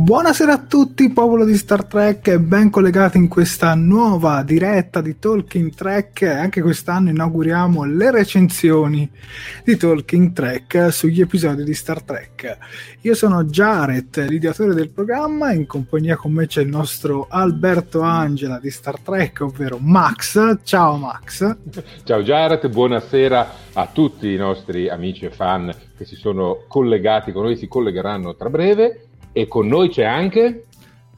Buonasera a tutti, popolo di Star Trek, ben collegati in questa nuova diretta di Talking Trek. Anche quest'anno inauguriamo le recensioni di Talking Trek sugli episodi di Star Trek. Io sono Jared, l'ideatore del programma, in compagnia con me c'è il nostro Alberto Angela di Star Trek, ovvero Max. Ciao Max. Ciao Jared, buonasera a tutti i nostri amici e fan che si sono collegati con noi, si collegheranno tra breve e con noi c'è anche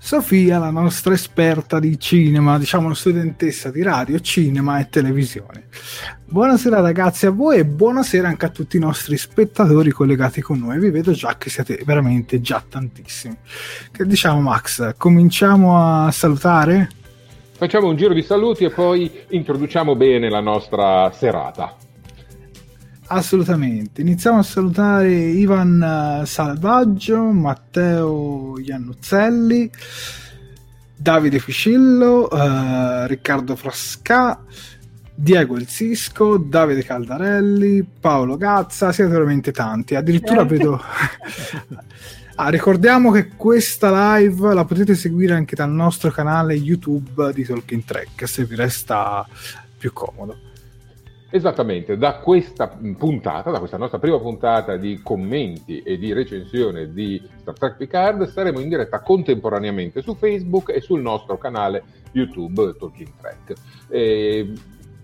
Sofia, la nostra esperta di cinema, diciamo studentessa di radio, cinema e televisione. Buonasera ragazzi a voi e buonasera anche a tutti i nostri spettatori collegati con noi. Vi vedo già che siete veramente già tantissimi. Che diciamo Max, cominciamo a salutare? Facciamo un giro di saluti e poi introduciamo bene la nostra serata. Assolutamente. Iniziamo a salutare Ivan Salvaggio, Matteo Iannuzzelli, Davide Fiscillo, uh, Riccardo Frasca, Diego Il Cisco, Davide Caldarelli, Paolo Gazza, siete veramente tanti. Addirittura vedo... Ah, ricordiamo che questa live la potete seguire anche dal nostro canale YouTube di Talking Track se vi resta più comodo. Esattamente, da questa puntata, da questa nostra prima puntata di commenti e di recensione di Star Trek Picard, saremo in diretta contemporaneamente su Facebook e sul nostro canale YouTube Talking Track. E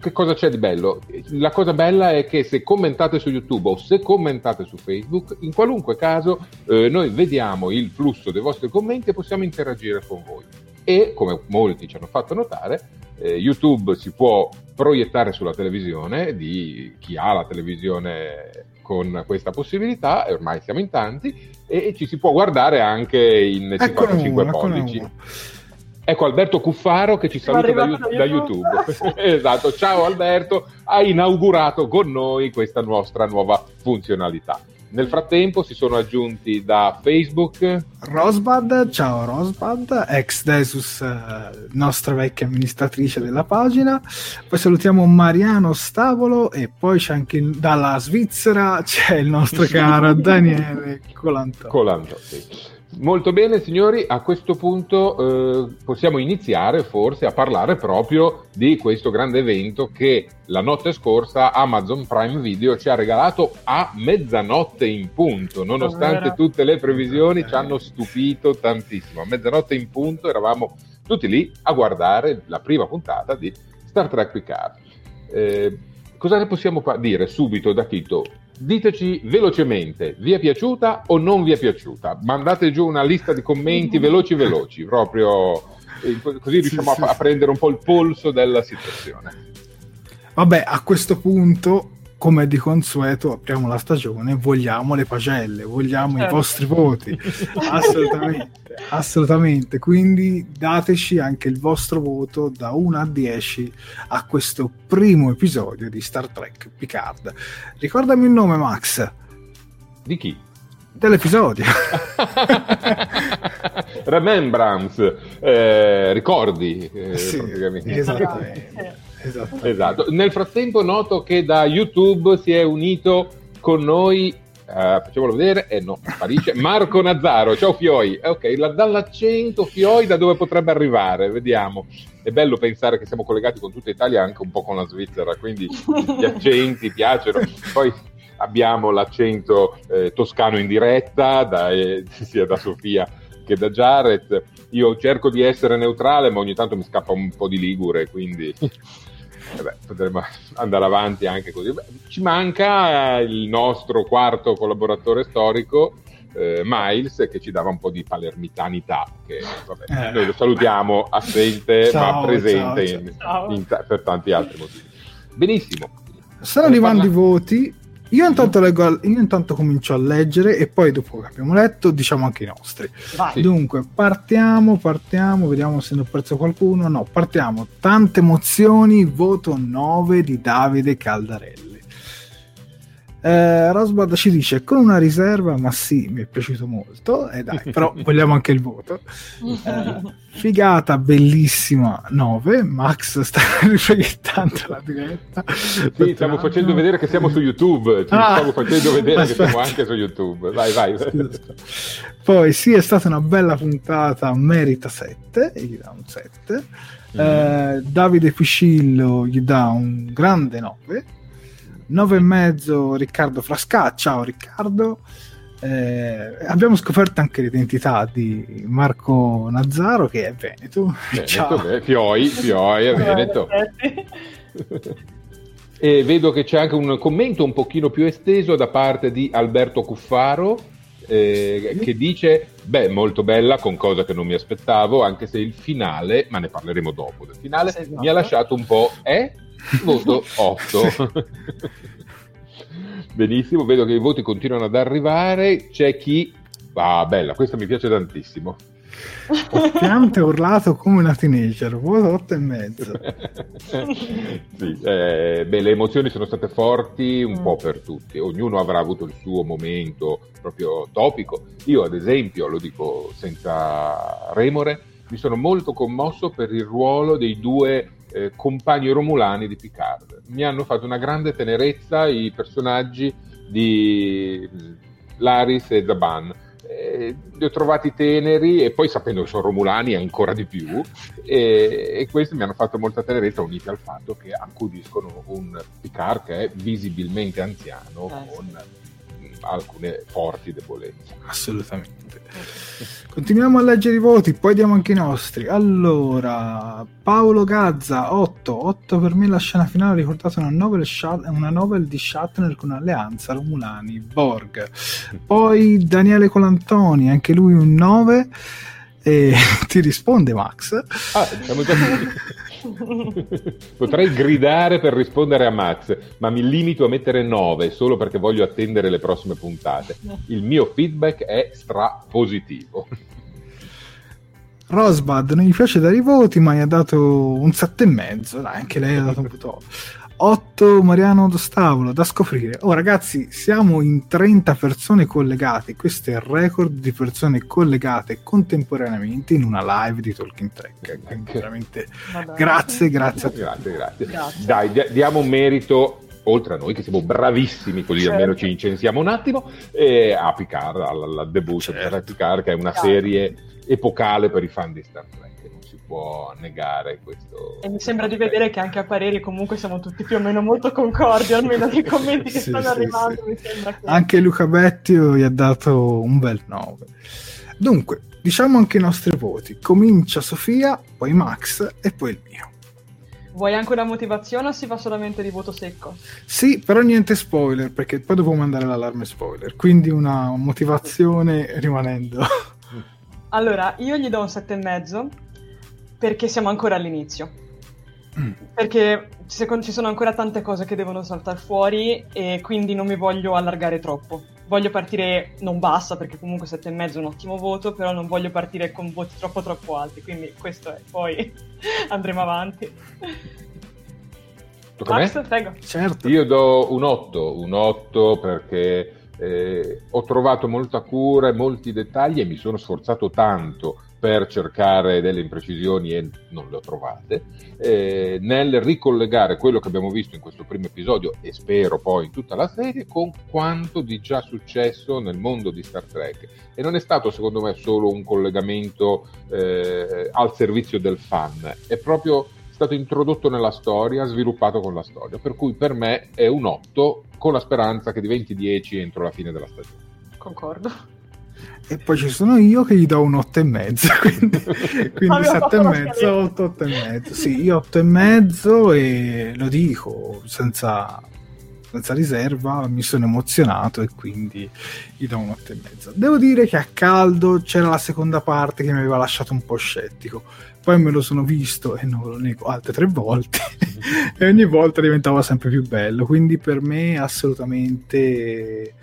che cosa c'è di bello? La cosa bella è che se commentate su YouTube o se commentate su Facebook, in qualunque caso eh, noi vediamo il flusso dei vostri commenti e possiamo interagire con voi. E come molti ci hanno fatto notare, eh, YouTube si può proiettare sulla televisione di chi ha la televisione con questa possibilità, e ormai siamo in tanti, e ci si può guardare anche in 55 uno, pollici. Ecco Alberto Cuffaro che ci saluta da, da, YouTube. esatto, ciao Alberto, ha inaugurato con noi questa nostra nuova funzionalità. Nel frattempo si sono aggiunti da Facebook Rosbad, ciao Rosbad, ex Desus, eh, nostra vecchia amministratrice della pagina. Poi salutiamo Mariano Stavolo e poi c'è anche dalla Svizzera c'è il nostro caro Daniele Colantoni. Colantoni. Molto bene signori, a questo punto eh, possiamo iniziare forse a parlare proprio di questo grande evento che la notte scorsa Amazon Prime Video ci ha regalato a mezzanotte in punto, nonostante tutte le previsioni ci hanno stupito tantissimo. A mezzanotte in punto eravamo tutti lì a guardare la prima puntata di Star Trek Picard. Eh, cosa ne possiamo dire subito da Tito? Diteci velocemente, vi è piaciuta o non vi è piaciuta? Mandate giù una lista di commenti veloci veloci, proprio eh, così riusciamo. A, a prendere un po' il polso della situazione. Vabbè, a questo punto come di consueto apriamo la stagione, vogliamo le pagelle, vogliamo certo. i vostri voti, assolutamente, assolutamente, quindi dateci anche il vostro voto da 1 a 10 a questo primo episodio di Star Trek Picard. Ricordami il nome Max. Di chi? Dell'episodio. Remembrance, eh, ricordi. Eh, sì, esattamente. Esatto. esatto. Nel frattempo noto che da YouTube si è unito con noi, uh, facciamolo vedere, eh, no, sparisce, Marco Nazzaro. Ciao Fioi. Eh, ok, la, dall'accento Fioi da dove potrebbe arrivare? Vediamo. È bello pensare che siamo collegati con tutta Italia, anche un po' con la Svizzera, quindi gli accenti piacciono. Poi abbiamo l'accento eh, toscano in diretta, da, eh, sia da Sofia che da Jared. Io cerco di essere neutrale, ma ogni tanto mi scappa un po' di ligure, quindi eh beh, potremmo andare avanti anche così. Beh, ci manca il nostro quarto collaboratore storico, eh, Miles, che ci dava un po' di palermitanità. Che, vabbè, eh. Noi lo salutiamo assente ciao, ma presente ciao, ciao. In, in, per tanti altri motivi. Benissimo. Stanno arrivando parla... i voti io intanto, leggo, io intanto comincio a leggere e poi dopo che abbiamo letto diciamo anche i nostri. Vai. Dunque, partiamo, partiamo, vediamo se ne ho perso qualcuno. No, partiamo. Tante emozioni, voto 9 di Davide Caldarelli. Eh, Rosbad ci dice con una riserva, ma sì, mi è piaciuto molto. Eh dai, però vogliamo anche il voto. Eh, figata, bellissima 9. Max sta riflettando la diretta. Sì, stiamo facendo vedere che siamo su YouTube. Ci ah, stiamo facendo vedere aspetta. che siamo anche su YouTube. Vai, vai. Poi sì, è stata una bella puntata, merita 7, gli dà un 7. Mm. Eh, Davide Piscillo gli dà un grande 9 9 e mezzo Riccardo Frasca, ciao Riccardo. Eh, abbiamo scoperto anche l'identità di Marco Nazzaro che è Veneto. Veneto ciao. Beh, Fioi, Fioi è Veneto. e vedo che c'è anche un commento un pochino più esteso da parte di Alberto Cuffaro eh, che dice beh molto bella con cosa che non mi aspettavo anche se il finale ma ne parleremo dopo del finale esatto. mi ha lasciato un po' eh? Voto 8. Benissimo, vedo che i voti continuano ad arrivare. C'è chi. Ah, bella, questa mi piace tantissimo. Ho pianto e urlato come una teenager, voto 8 e mezzo. sì, eh, beh, le emozioni sono state forti un mm. po' per tutti, ognuno avrà avuto il suo momento proprio topico. Io, ad esempio, lo dico senza remore, mi sono molto commosso per il ruolo dei due eh, compagni romulani di Picard. Mi hanno fatto una grande tenerezza i personaggi di Laris e Zaban. Eh, li ho trovati teneri e poi sapendo che sono romulani ancora di più e, e, questi mi hanno fatto molta tenerezza uniti al fatto che accudiscono un Picard che è visibilmente anziano eh, con alcune forti debolezze. Assolutamente. Continuiamo a leggere i voti, poi diamo anche i nostri. Allora, Paolo Gazza 8. 8 per me la scena finale ha ricordato una novel, una novel di Shatner con Alleanza, Romulani, Borg. Poi Daniele Colantoni, anche lui un 9. E ti risponde Max. Ah, siamo già Potrei gridare per rispondere a Max, ma mi limito a mettere 9 solo perché voglio attendere le prossime puntate. Il mio feedback è strapositivo. Rosbud non gli piace dare i voti, ma gli ha dato un 7,5. Dai, anche lei ha dato un voto. 8 Mariano Dostavolo da scoprire. Oh ragazzi, siamo in 30 persone collegate. Questo è il record di persone collegate contemporaneamente in una live di Talking Track. Quindi veramente grazie, grazie a tutti. Grazie, grazie. grazie. Dai, d- diamo merito oltre a noi che siamo bravissimi, così certo. almeno ci incensiamo un attimo, e a Picard, al, al debut certo. Picard, che è una certo. serie epocale per i fan di Star Trek può negare questo. E mi sembra di vedere che anche a pareri comunque siamo tutti più o meno molto concordi, almeno nei commenti che sì, stanno sì, arrivando. Sì. Mi sembra che... Anche Luca Bettio gli ha dato un bel 9. Dunque, diciamo anche i nostri voti. Comincia Sofia, poi Max e poi il mio. Vuoi anche una motivazione o si va solamente di voto secco? Sì, però niente spoiler, perché poi dopo mandare l'allarme spoiler. Quindi una motivazione rimanendo. Allora, io gli do un 7,5 perché siamo ancora all'inizio. Mm. Perché ci sono ancora tante cose che devono saltare fuori e quindi non mi voglio allargare troppo. Voglio partire, non bassa perché comunque 7,5 è un ottimo voto, però non voglio partire con voti troppo troppo alti, quindi questo è, poi andremo avanti. Tocca Max, prego. Certo. Io do un 8, un 8 perché eh, ho trovato molta cura e molti dettagli e mi sono sforzato tanto per cercare delle imprecisioni e non le ho trovate, eh, nel ricollegare quello che abbiamo visto in questo primo episodio e spero poi in tutta la serie con quanto di già successo nel mondo di Star Trek. E non è stato secondo me solo un collegamento eh, al servizio del fan, è proprio stato introdotto nella storia, sviluppato con la storia, per cui per me è un 8 con la speranza che diventi 10 entro la fine della stagione. Concordo e poi ci sono io che gli do un 8,5 quindi, quindi 7,5 8, 8,5 sì io 8,5 e lo dico senza, senza riserva mi sono emozionato e quindi gli do un 8,5 devo dire che a caldo c'era la seconda parte che mi aveva lasciato un po' scettico. Poi me lo sono visto e non lo nego altre tre volte e ogni volta diventava sempre più bello. Quindi per me assolutamente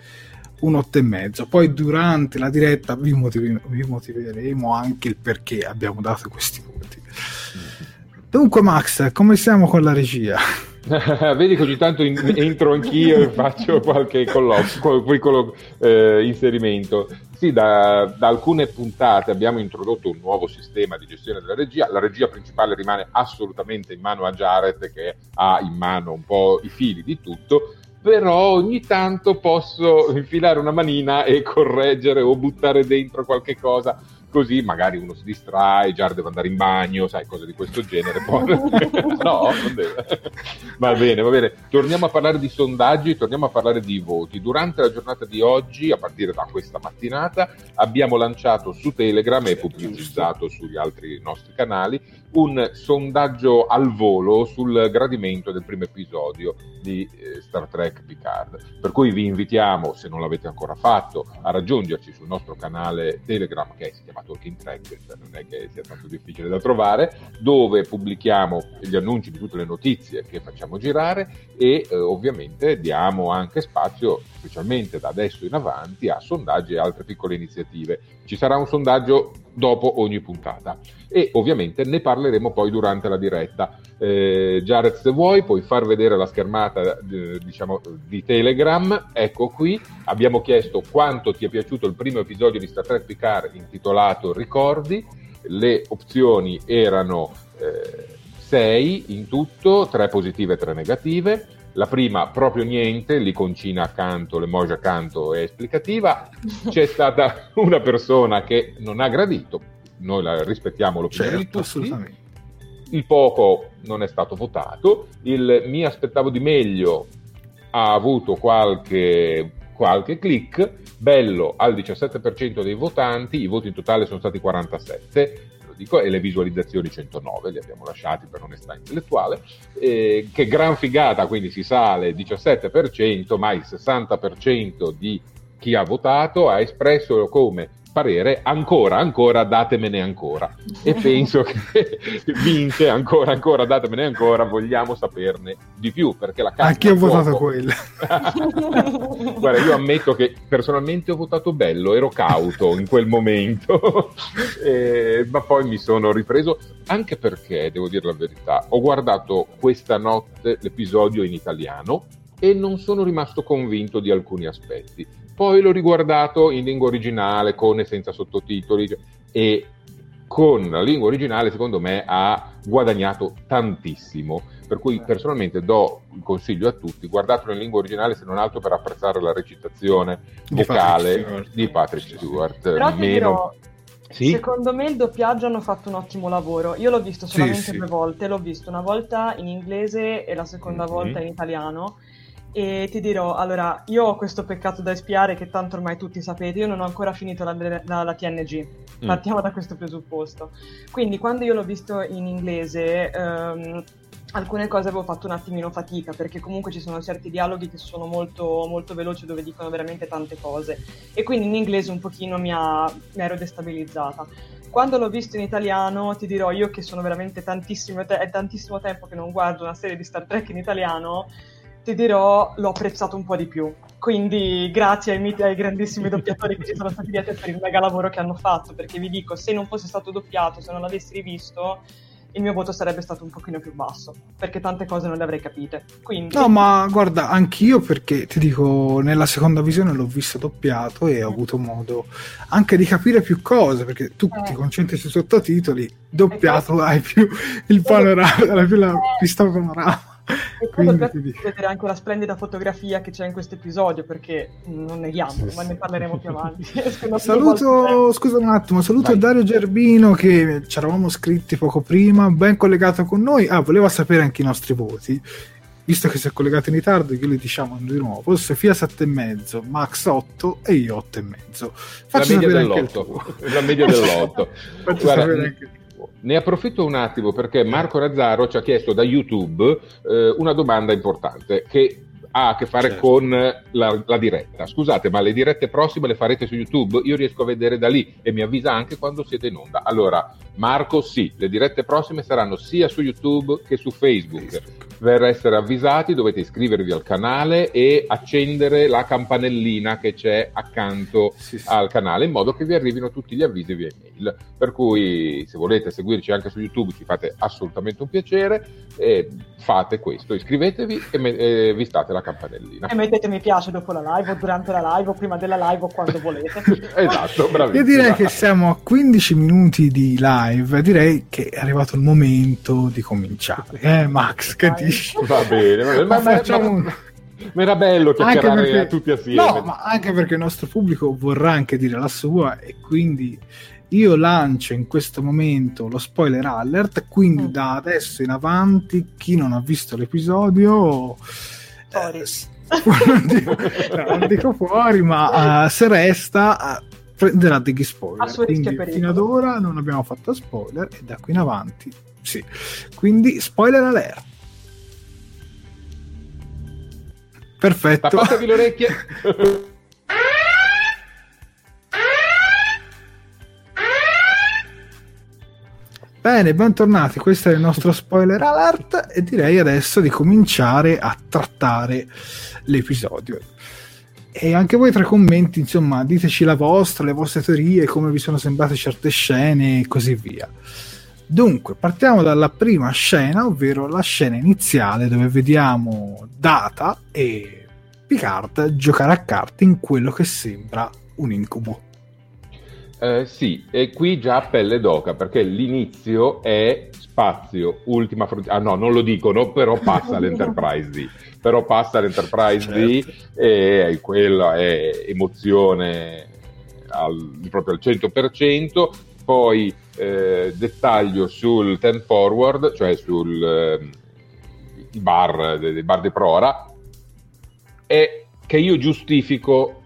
un otto e mezzo. Poi durante la diretta vi, motivi- vi motiveremo anche il perché abbiamo dato questi voti. Dunque, Max, come siamo con la regia? Vedi che ogni tanto in, entro anch'io e faccio qualche colloquio, piccolo eh, inserimento. Sì, da, da, alcune puntate abbiamo introdotto un nuovo sistema di gestione della regia. La regia principale rimane assolutamente in mano a Jared, che ha in mano un po' i fili di tutto però ogni tanto posso infilare una manina e correggere o buttare dentro qualche cosa così magari uno si distrae, già deve andare in bagno, sai, cose di questo genere. No, non deve. va bene, va bene. Torniamo a parlare di sondaggi, torniamo a parlare di voti. Durante la giornata di oggi, a partire da questa mattinata, abbiamo lanciato su Telegram e pubblicizzato sugli altri nostri canali un sondaggio al volo sul gradimento del primo episodio di eh, Star Trek Picard. Per cui vi invitiamo, se non l'avete ancora fatto, a raggiungerci sul nostro canale Telegram che si chiama Talking Track, non è che sia tanto difficile da trovare, dove pubblichiamo gli annunci di tutte le notizie che facciamo girare e eh, ovviamente diamo anche spazio, specialmente da adesso in avanti, a sondaggi e altre piccole iniziative. Ci sarà un sondaggio dopo ogni puntata e ovviamente ne parleremo poi durante la diretta. Eh, Jared, se vuoi, puoi far vedere la schermata eh, diciamo, di Telegram. Ecco qui, abbiamo chiesto quanto ti è piaciuto il primo episodio di Star Trek Picard intitolato Ricordi. Le opzioni erano 6 eh, in tutto, 3 positive e 3 negative. La prima proprio niente, l'iconcina accanto, l'emoji accanto è esplicativa. C'è stata una persona che non ha gradito, noi la, rispettiamo l'opinione certo, di tutti. Il poco non è stato votato, il mi aspettavo di meglio ha avuto qualche, qualche click, bello al 17% dei votanti, i voti in totale sono stati 47, dico, e le visualizzazioni 109, li abbiamo lasciati per onestà intellettuale, eh, che gran figata, quindi si sale 17%, ma il 60% di chi ha votato ha espresso come parere ancora, ancora, datemene ancora. E penso che vince ancora, ancora, datemene ancora, vogliamo saperne di più, perché la carne Anche io ho votato quella. Guarda, io ammetto che personalmente ho votato bello, ero cauto in quel momento, eh, ma poi mi sono ripreso, anche perché, devo dire la verità, ho guardato questa notte l'episodio in italiano e non sono rimasto convinto di alcuni aspetti poi l'ho riguardato in lingua originale con e senza sottotitoli e con la lingua originale secondo me ha guadagnato tantissimo per cui personalmente do il consiglio a tutti guardatelo in lingua originale se non altro per apprezzare la recitazione vocale di Patrick Stewart, Però meno sì? Secondo me il doppiaggio hanno fatto un ottimo lavoro. Io l'ho visto solamente sì, sì. due volte, l'ho visto una volta in inglese e la seconda mm-hmm. volta in italiano e ti dirò, allora, io ho questo peccato da espiare che tanto ormai tutti sapete, io non ho ancora finito la, la, la TNG, mm. partiamo da questo presupposto. Quindi quando io l'ho visto in inglese, um, alcune cose avevo fatto un attimino fatica, perché comunque ci sono certi dialoghi che sono molto, molto veloci dove dicono veramente tante cose. E quindi in inglese un pochino mi, ha, mi ero destabilizzata quando l'ho visto in italiano, ti dirò io che sono veramente tantissimo, te- è tantissimo tempo che non guardo una serie di Star Trek in italiano, ti dirò, l'ho apprezzato un po' di più. Quindi grazie ai, ai grandissimi doppiatori che ci sono stati dietro per il mega lavoro che hanno fatto, perché vi dico, se non fosse stato doppiato, se non l'avessi rivisto, il mio voto sarebbe stato un pochino più basso, perché tante cose non le avrei capite. Quindi... No, ma guarda, anch'io perché ti dico, nella seconda visione l'ho visto doppiato e ho avuto modo anche di capire più cose, perché tu eh. ti concentri sui sottotitoli, doppiato hai più il panorama, hai più la eh. pista panorama. E poi dobbiamo vedere anche la splendida fotografia che c'è in questo episodio, perché non neghiamo, sì, ma ne parleremo più avanti. saluto, scusa un attimo, saluto Vai. Dario Gerbino che ci eravamo scritti poco prima, ben collegato con noi. Ah, voleva sapere anche i nostri voti. Visto che si è collegato in ritardo, io li diciamo di nuovo. Sofia 7,5, Max 8 e io 8,5. Faccio la media dell'8. La media dell'8. Faccio Guarda, sapere anche ne approfitto un attimo perché Marco Razzaro ci ha chiesto da YouTube eh, una domanda importante che ha a che fare certo. con la, la, diretta. Scusate, ma le dirette prossime le farete su YouTube? Io riesco a vedere da lì e mi avvisa anche quando siete in onda. Allora, Marco, sì, le dirette prossime saranno sia su YouTube che su Facebook. Facebook per essere avvisati dovete iscrivervi al canale e accendere la campanellina che c'è accanto sì, sì. al canale in modo che vi arrivino tutti gli avvisi via email. Per cui se volete seguirci anche su YouTube ci fate assolutamente un piacere e fate questo, iscrivetevi e, me- e vi state la campanellina. E mettete mi piace dopo la live o durante la live o prima della live o quando volete. esatto, bravissimo. Io direi che siamo a 15 minuti di live, direi che è arrivato il momento di cominciare. Eh Max, che dici? Va bene, va bene. Ma, ma, ma, ma, era bello chiacchierare perché, tutti assieme. No, ma anche perché il nostro pubblico vorrà anche dire la sua e quindi io lancio in questo momento lo spoiler alert, quindi mm. da adesso in avanti chi non ha visto l'episodio... Eh, non, dico, non, dico, fuori, ma uh, se resta uh, prenderà degli spoiler. Quindi fino ad ora non abbiamo fatto spoiler e da qui in avanti sì. Quindi spoiler alert. Perfetto. Tappatevi le orecchie. Bene, bentornati, questo è il nostro spoiler alert e direi adesso di cominciare a trattare l'episodio. E anche voi tra commenti, insomma, diteci la vostra, le vostre teorie, come vi sono sembrate certe scene e così via. Dunque, partiamo dalla prima scena, ovvero la scena iniziale dove vediamo Data e Picard giocare a carte in quello che sembra un incubo. Eh, sì, e qui già pelle d'oca perché l'inizio è spazio, ultima frontiera. Ah no, non lo dicono, però passa l'Enterprise D. Però passa l'Enterprise certo. D e quella è emozione al, proprio al 100%. Poi eh, dettaglio sul ten forward, cioè sul eh, bar, del bar di Prora, è che io giustifico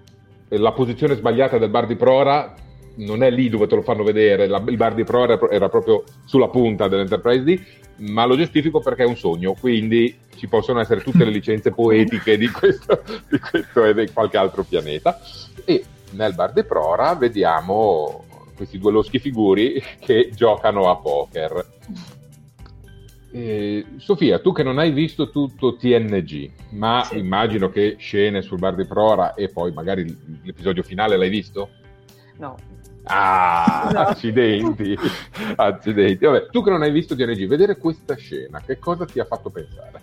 la posizione sbagliata del bar di Prora non è lì dove te lo fanno vedere, la, il bar di Prora era proprio sulla punta dell'Enterprise D, ma lo giustifico perché è un sogno, quindi ci possono essere tutte le licenze poetiche di questo, di questo e di qualche altro pianeta. E nel bar di Prora vediamo questi due loschi figuri che giocano a poker. Eh, Sofia, tu che non hai visto tutto TNG, ma sì. immagino che scene sul bar di Prora e poi magari l'episodio finale l'hai visto? No. Ah, no. accidenti, accidenti. Vabbè, tu che non hai visto TNG, vedere questa scena, che cosa ti ha fatto pensare?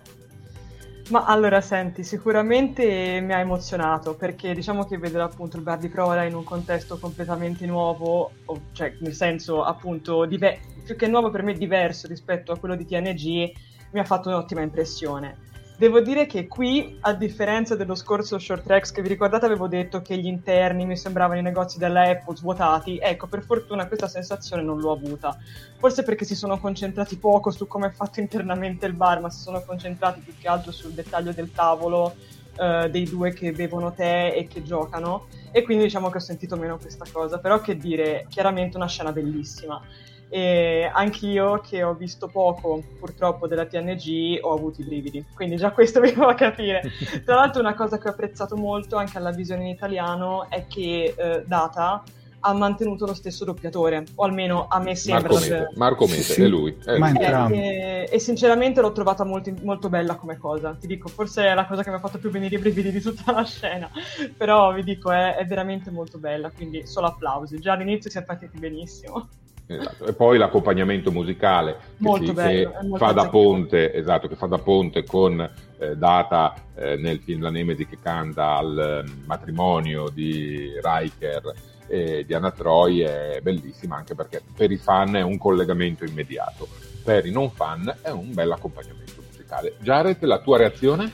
Ma allora, senti, sicuramente mi ha emozionato perché diciamo che vedere appunto il bar di Prora in un contesto completamente nuovo, cioè nel senso appunto dive- più che nuovo per me diverso rispetto a quello di TNG, mi ha fatto un'ottima impressione. Devo dire che qui, a differenza dello scorso Short Tracks, che vi ricordate avevo detto che gli interni mi sembravano i negozi della Apple svuotati, ecco, per fortuna questa sensazione non l'ho avuta. Forse perché si sono concentrati poco su come è fatto internamente il bar, ma si sono concentrati più che altro sul dettaglio del tavolo, eh, dei due che bevono tè e che giocano, e quindi diciamo che ho sentito meno questa cosa. Però che dire, chiaramente una scena bellissima e anch'io che ho visto poco purtroppo della TNG ho avuto i brividi, quindi già questo vi fa capire. Tra l'altro una cosa che ho apprezzato molto anche alla visione in italiano è che eh, Data ha mantenuto lo stesso doppiatore, o almeno a me sembra. Marco Mete, Marco Mete sì, è lui. È lui. E, e, e, sinceramente l'ho trovata molto, molto, bella come cosa. Ti dico, forse è la cosa che mi ha fatto più venire i brividi di tutta la scena, però vi dico, è, è veramente molto bella, quindi solo applausi. Già all'inizio si è partiti benissimo. Esatto. E poi l'accompagnamento musicale che, si, bello, che fa da ponte, esatto, che fa da ponte con eh, Data eh, nel film La Nemesi che canta al eh, matrimonio di Riker e di Anna Troy è bellissima anche perché per i fan è un collegamento immediato, per i non fan è un bel accompagnamento musicale. Jared, la tua reazione?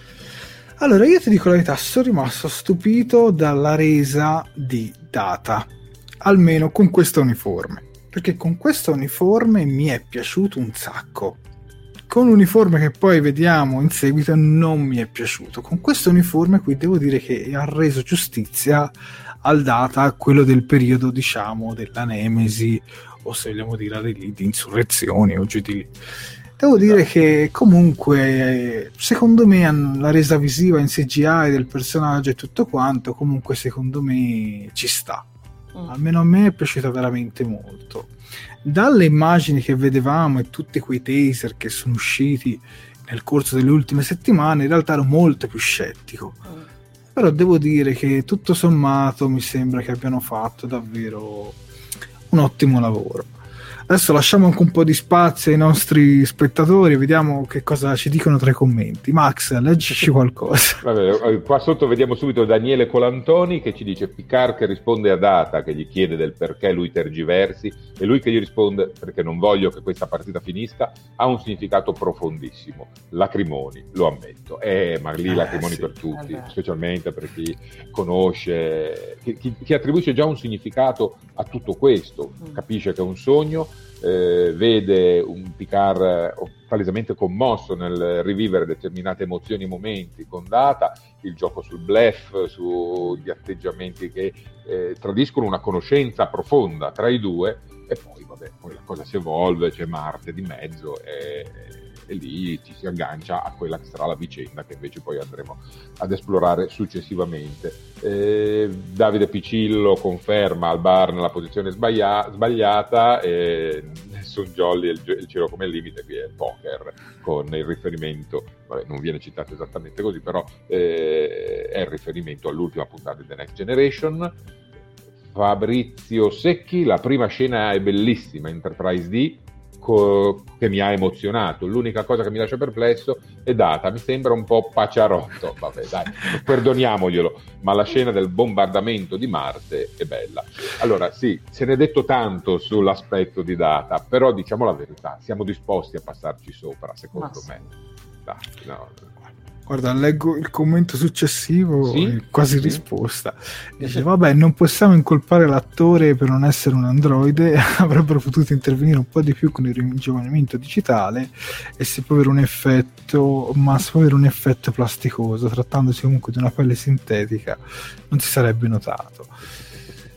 Allora, io ti dico la verità, sono rimasto stupito dalla resa di Data, almeno con questo uniforme perché con questo uniforme mi è piaciuto un sacco. Con l'uniforme che poi vediamo in seguito non mi è piaciuto. Con questo uniforme qui devo dire che ha reso giustizia al data quello del periodo, diciamo, della Nemesi o se vogliamo dire di, di insurrezioni o giù di lì. Devo dire che comunque, secondo me, la resa visiva in CGI del personaggio e tutto quanto, comunque secondo me ci sta Mm. Almeno a me è piaciuta veramente molto. Dalle immagini che vedevamo e tutti quei taser che sono usciti nel corso delle ultime settimane, in realtà ero molto più scettico. Mm. Però devo dire che tutto sommato mi sembra che abbiano fatto davvero un ottimo lavoro. Adesso lasciamo anche un po' di spazio ai nostri spettatori, vediamo che cosa ci dicono tra i commenti. Max, leggici qualcosa. Vabbè, eh, qua sotto vediamo subito Daniele Colantoni che ci dice Picard che risponde a Data che gli chiede del perché lui tergiversi e lui che gli risponde perché non voglio che questa partita finisca, ha un significato profondissimo. Lacrimoni, lo ammetto. Eh, ma lì eh, lacrimoni sì, per tutti, eh specialmente per chi conosce, chi, chi, chi attribuisce già un significato a tutto questo, mm. capisce che è un sogno eh, vede un Picard eh, palesemente commosso nel rivivere determinate emozioni e momenti con Data, il gioco sul bluff, sugli atteggiamenti che eh, tradiscono una conoscenza profonda tra i due e poi, vabbè, poi la cosa si evolve, c'è Marte di mezzo e, e lì ci si aggancia a quella che sarà la vicenda che invece poi andremo ad esplorare successivamente. Eh, Davide Picillo conferma al bar nella posizione sbaglia- sbagliata e Nessun Jolly e il, il cielo come limite qui è poker con il riferimento, vabbè, non viene citato esattamente così, però eh, è il riferimento all'ultima puntata di The Next Generation. Fabrizio Secchi, la prima scena è bellissima, Enterprise D, co- che mi ha emozionato. L'unica cosa che mi lascia perplesso è data, mi sembra un po' paciarotto, vabbè dai, perdoniamoglielo, ma la scena del bombardamento di Marte è bella. Allora sì, se ne è detto tanto sull'aspetto di data, però diciamo la verità, siamo disposti a passarci sopra, secondo ma me. Dai, no, Guarda, leggo il commento successivo, sì? quasi sì. risposta. Dice: Vabbè, non possiamo incolpare l'attore per non essere un androide, avrebbero potuto intervenire un po' di più con il ringiovanimento digitale e si può avere un effetto, ma si può avere un effetto plasticoso, trattandosi comunque di una pelle sintetica, non si sarebbe notato.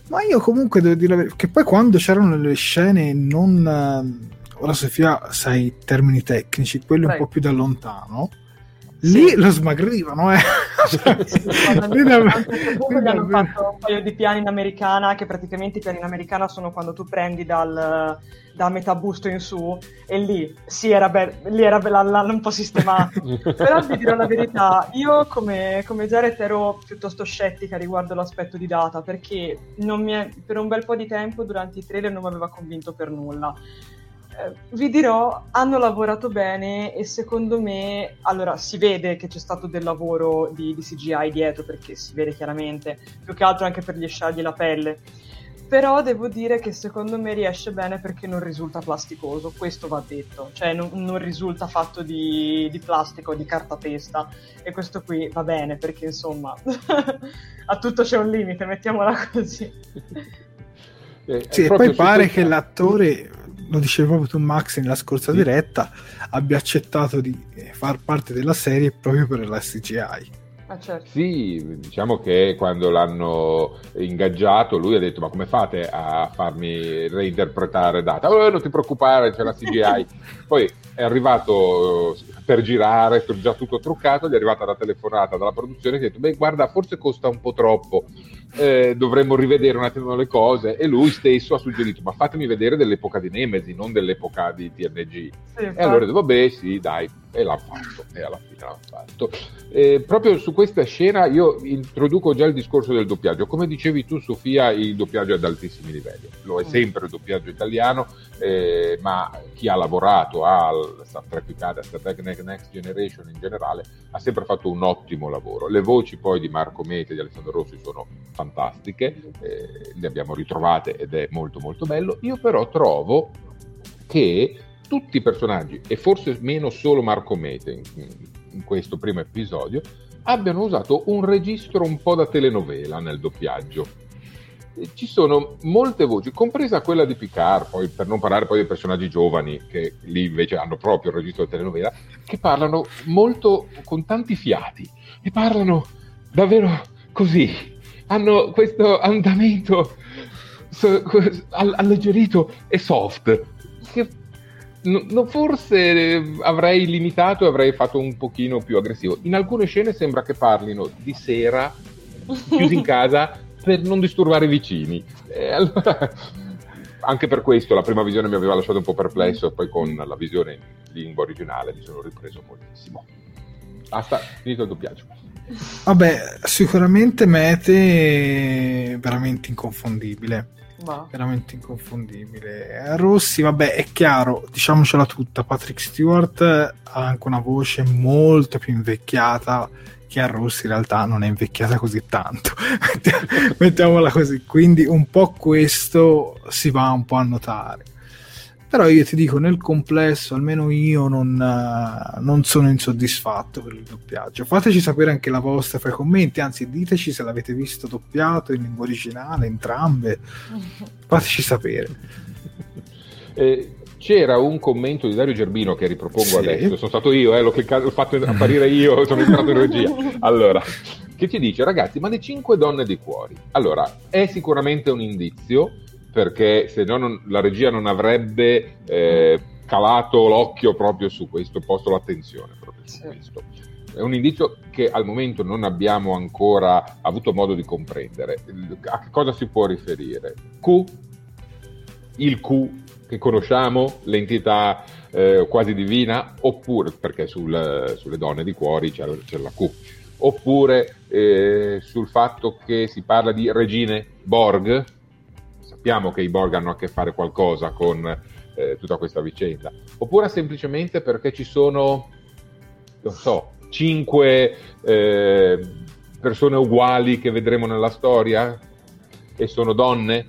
Ma io comunque devo dire che poi quando c'erano le scene non... Ora Sofia sai termini tecnici, quelli Prego. un po' più da lontano lì sì. lo smagrivano, eh. quando hanno, hanno fatto un paio di piani in americana, che praticamente i piani in americana sono quando tu prendi dal, da metà busto in su e lì sì era be- lì era be- l'hanno un po' sistemato però vi dirò la verità io come, come Jared ero piuttosto scettica riguardo l'aspetto di data perché è, per un bel po' di tempo durante i trailer non mi aveva convinto per nulla vi dirò, hanno lavorato bene e secondo me, allora si vede che c'è stato del lavoro di, di CGI dietro perché si vede chiaramente, più che altro anche per gli sciagli la pelle. Però devo dire che secondo me riesce bene perché non risulta plasticoso, questo va detto, cioè non, non risulta fatto di, di plastica o di cartapesta e questo qui va bene perché insomma a tutto c'è un limite, mettiamola così. Eh, sì, e poi pare che l'attore, lo diceva proprio tu Max nella scorsa sì. diretta, abbia accettato di far parte della serie proprio per la CGI. Ah, certo. Sì, diciamo che quando l'hanno ingaggiato lui ha detto ma come fate a farmi reinterpretare data? Oh, non ti preoccupare, c'è la CGI. Poi è arrivato per girare, già tutto truccato, gli è arrivata la telefonata dalla produzione che ha detto beh guarda forse costa un po' troppo, eh, dovremmo rivedere un attimo le cose e lui stesso ha suggerito ma fatemi vedere dell'epoca di Nemesi, non dell'epoca di TNG. Sì, e allora ha detto vabbè sì dai, e l'ha fatto, e alla fine l'ha fatto. Eh, proprio su questa scena io introduco già il discorso del doppiaggio. Come dicevi tu, Sofia, il doppiaggio è ad altissimi livelli. Lo è mm. sempre il doppiaggio italiano, eh, ma chi ha lavorato al Star Trek Picard, a Star Trek Next Generation in generale, ha sempre fatto un ottimo lavoro. Le voci poi di Marco Mete e di Alessandro Rossi sono fantastiche, eh, le abbiamo ritrovate ed è molto molto bello. Io però trovo che tutti i personaggi, e forse meno solo Marco Mete in, in questo primo episodio, abbiano usato un registro un po' da telenovela nel doppiaggio. Ci sono molte voci, compresa quella di Picard, poi, per non parlare poi dei personaggi giovani, che lì invece hanno proprio il registro da telenovela, che parlano molto con tanti fiati e parlano davvero così. Hanno questo andamento alleggerito e soft che No, forse avrei limitato e avrei fatto un pochino più aggressivo. In alcune scene sembra che parlino di sera, chiusi in casa, per non disturbare i vicini. E allora, anche per questo la prima visione mi aveva lasciato un po' perplesso, poi con la visione in lingua originale mi sono ripreso moltissimo. Basta, finito il doppiaggio. Vabbè, sicuramente Mete veramente inconfondibile ma... veramente inconfondibile. Rossi, vabbè, è chiaro, diciamocela tutta, Patrick Stewart ha anche una voce molto più invecchiata che a Rossi in realtà non è invecchiata così tanto, mettiamola così, quindi un po' questo si va un po' a notare. Però io ti dico, nel complesso, almeno io non, uh, non, sono insoddisfatto per il doppiaggio. Fateci sapere anche la vostra fra i commenti, anzi diteci se l'avete visto doppiato in lingua originale, entrambe. Fateci sapere. Eh, c'era un commento di Dario Gerbino che ripropongo sì. adesso, sono stato io, eh, l'ho, l'ho fatto apparire io, sono entrato in regia. Allora, che ci dice, ragazzi, ma le cinque donne di cuori? Allora, è sicuramente un indizio perché se no non, la regia non avrebbe eh, calato l'occhio proprio su questo, posto l'attenzione proprio su questo. È un indizio che al momento non abbiamo ancora avuto modo di comprendere. A che cosa si può riferire? Q, il Q che conosciamo, l'entità eh, quasi divina, oppure, perché sul, sulle donne di cuori c'è, c'è la Q, oppure eh, sul fatto che si parla di regine Borg, sappiamo che i Borg hanno a che fare qualcosa con eh, tutta questa vicenda, oppure semplicemente perché ci sono, non so, cinque eh, persone uguali che vedremo nella storia e sono donne?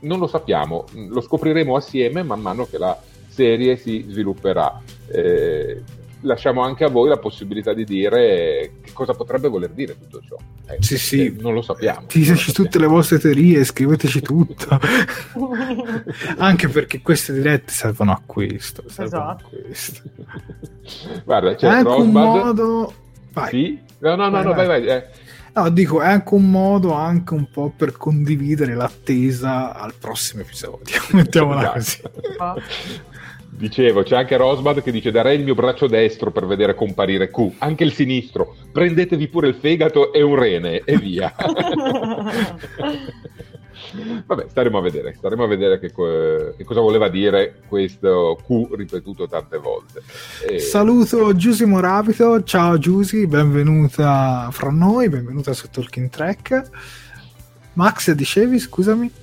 Non lo sappiamo, lo scopriremo assieme man mano che la serie si svilupperà. Eh, lasciamo anche a voi la possibilità di dire che cosa potrebbe voler dire tutto ciò. Eh, sì, sì. Non lo sappiamo. Diteci tutte le vostre teorie, scriveteci tutto. anche perché queste dirette servono a questo. Servono esatto. a questo. Guarda, c'è anche Rosbad. un modo... Vai. Sì? No, no, no, vai, no, vai, vai. Eh. No, dico, è anche un modo anche un po' per condividere l'attesa al prossimo episodio. Mettiamola esatto. così. Dicevo, c'è anche Rosbad che dice darei il mio braccio destro per vedere comparire Q, anche il sinistro, prendetevi pure il fegato e un rene e via. Vabbè, staremo a vedere, staremo a vedere che, che, cosa voleva dire questo Q ripetuto tante volte. E... Saluto Giusimo Rapito, ciao Giusi, benvenuta fra noi, benvenuta su Talking Track. Max, dicevi, scusami?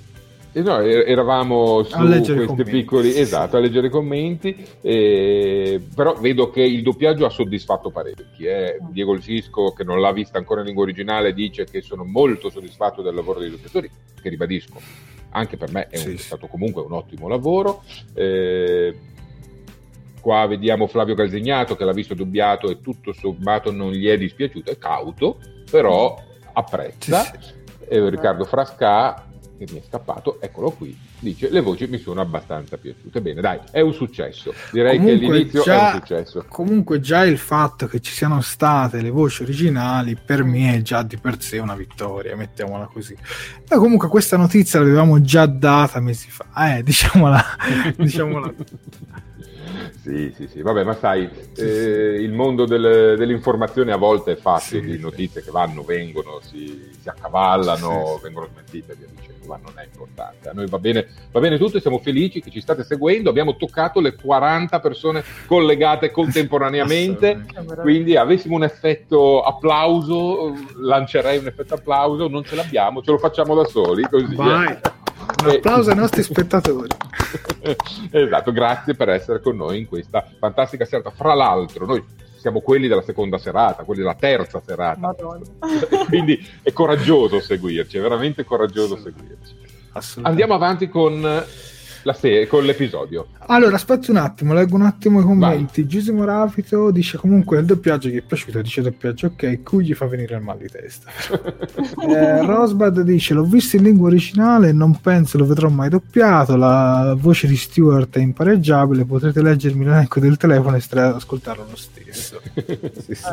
Eh no, er-, eravamo su questi piccoli, esatto, a leggere i commenti, eh, però vedo che il doppiaggio ha soddisfatto parecchi. Eh. Diego Il Cisco, che non l'ha vista ancora in lingua originale, dice che sono molto soddisfatto del lavoro dei doppiatori, che ribadisco, anche per me è, un, sì, è stato comunque un ottimo lavoro. Eh, qua vediamo Flavio Calzignato che l'ha visto doppiato e tutto sommato non gli è dispiaciuto, è cauto, però apprezza. Sì, sì. Riccardo Frasca che mi è scappato, eccolo qui, dice le voci mi sono abbastanza piaciute. Bene, dai, è un successo. Direi comunque che l'inizio già, è un successo. Comunque già il fatto che ci siano state le voci originali per me è già di per sé una vittoria, mettiamola così. Ma comunque questa notizia l'avevamo già data mesi fa, eh, diciamola. diciamola. Sì, sì, sì, vabbè, ma sai, eh, il mondo del, dell'informazione a volte è fatto sì, di notizie che vanno, vengono, si, si accavallano, sì, vengono smentite, via dicendo, ma non è importante. A noi va bene, va bene tutto e siamo felici che ci state seguendo, abbiamo toccato le 40 persone collegate contemporaneamente, quindi avessimo un effetto applauso, lancerei un effetto applauso, non ce l'abbiamo, ce lo facciamo da soli, così. Vai. Eh. Un applauso ai nostri spettatori. esatto, grazie per essere con noi in questa fantastica serata. Fra l'altro, noi siamo quelli della seconda serata, quelli della terza serata. Quindi è coraggioso seguirci, è veramente coraggioso seguirci. Andiamo avanti con la serie, con l'episodio. Allora, aspetta un attimo, leggo un attimo i commenti. Giusimo Rafito dice comunque il doppiaggio gli è piaciuto, dice doppiaggio ok, cui gli fa venire il mal di testa. eh, Rosbad dice l'ho visto in lingua originale, non penso lo vedrò mai doppiato, la voce di Stewart è impareggiabile, potrete leggermi l'elenco del telefono e ascoltarlo lo stesso. sì, sì.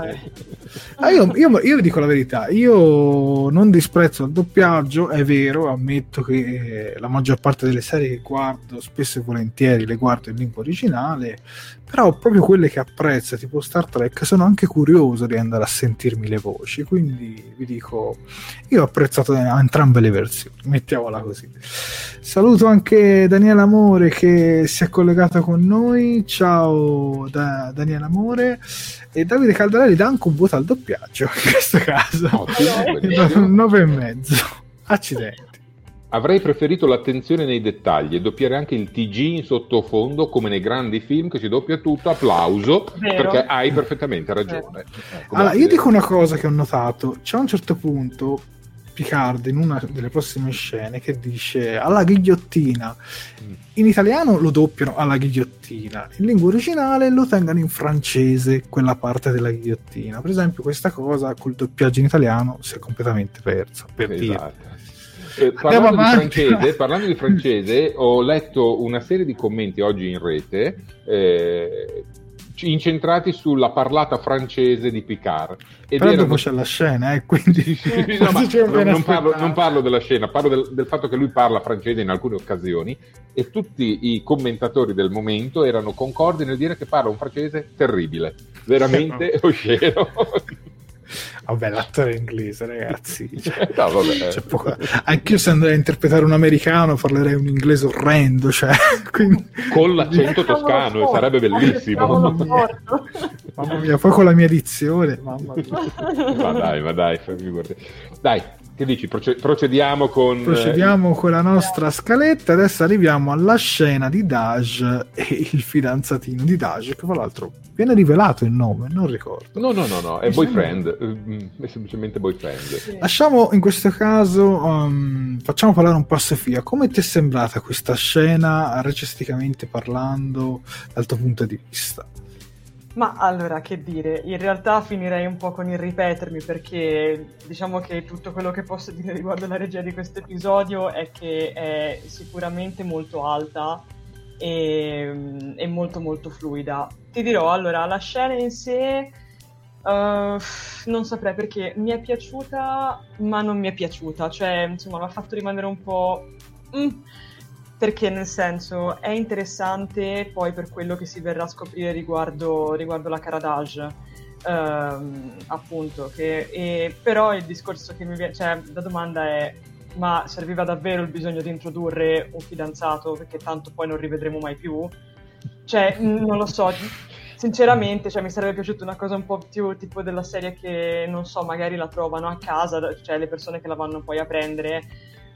Ah, io, io, io vi dico la verità, io non disprezzo il doppiaggio, è vero, ammetto che la maggior parte delle serie che guardo guardo spesso e volentieri, le guardo in lingua originale, però proprio quelle che apprezzo, tipo Star Trek, sono anche curioso di andare a sentirmi le voci, quindi vi dico, io ho apprezzato entrambe le versioni, mettiamola così. Saluto anche Daniela Amore che si è collegata con noi, ciao da Daniela Amore, e Davide Caldarelli dà anche un voto al doppiaggio in questo caso, oh, 9 e mezzo. Accidenti. Avrei preferito l'attenzione nei dettagli e doppiare anche il TG in sottofondo come nei grandi film che si doppia tutto. Applauso Vero. perché hai perfettamente ragione. Ecco, allora, io dico una cosa che ho notato: c'è a un certo punto Picard in una delle prossime scene che dice alla ghigliottina. Mm. In italiano lo doppiano alla ghigliottina, in lingua originale lo tengono in francese quella parte della ghigliottina. Per esempio, questa cosa col doppiaggio in italiano si è completamente persa. Per esatto. dire eh, parlando, di francese, parlando, di francese, ho letto una serie di commenti oggi in rete eh, incentrati sulla parlata francese di Picard. Ed Però erano... dopo c'è la scena, eh, quindi... no, non, non, parlo, non, parlo, della scena, parlo del, del, fatto che lui parla francese in alcune occasioni e tutti i commentatori del momento erano concordi nel dire che parla un francese terribile, veramente osceno. Vabbè, l'attore inglese, ragazzi. Cioè, no, cioè, poco... Anch'io se andrei a interpretare un americano parlerei un inglese orrendo. Cioè, quindi... Con l'accento toscano, sarebbe bellissimo. mamma mia, poi con la mia dizione. Mamma mia. Ma dai, ma dai, dai, che dici? procediamo con... Procediamo con la nostra scaletta. Adesso arriviamo alla scena di Daj e il fidanzatino di Daj, che tra l'altro viene rivelato il nome, non ricordo. No, no, no, no è boyfriend, mm, è semplicemente boyfriend. Lasciamo in questo caso, um, facciamo parlare un po' a Sofia. Come ti è sembrata questa scena, recisticamente parlando, dal tuo punto di vista? Ma allora, che dire, in realtà finirei un po' con il ripetermi perché diciamo che tutto quello che posso dire riguardo la regia di questo episodio è che è sicuramente molto alta e, e molto molto fluida. Ti dirò, allora, la scena in sé uh, non saprei perché mi è piaciuta ma non mi è piaciuta, cioè insomma mi ha fatto rimanere un po'... Mm perché nel senso è interessante poi per quello che si verrà a scoprire riguardo, riguardo la Caradage. Ehm, appunto, che, e, però il discorso che mi viene, cioè la domanda è ma serviva davvero il bisogno di introdurre un fidanzato perché tanto poi non rivedremo mai più? Cioè, non lo so, sinceramente cioè, mi sarebbe piaciuta una cosa un po' più tipo della serie che, non so, magari la trovano a casa, cioè le persone che la vanno poi a prendere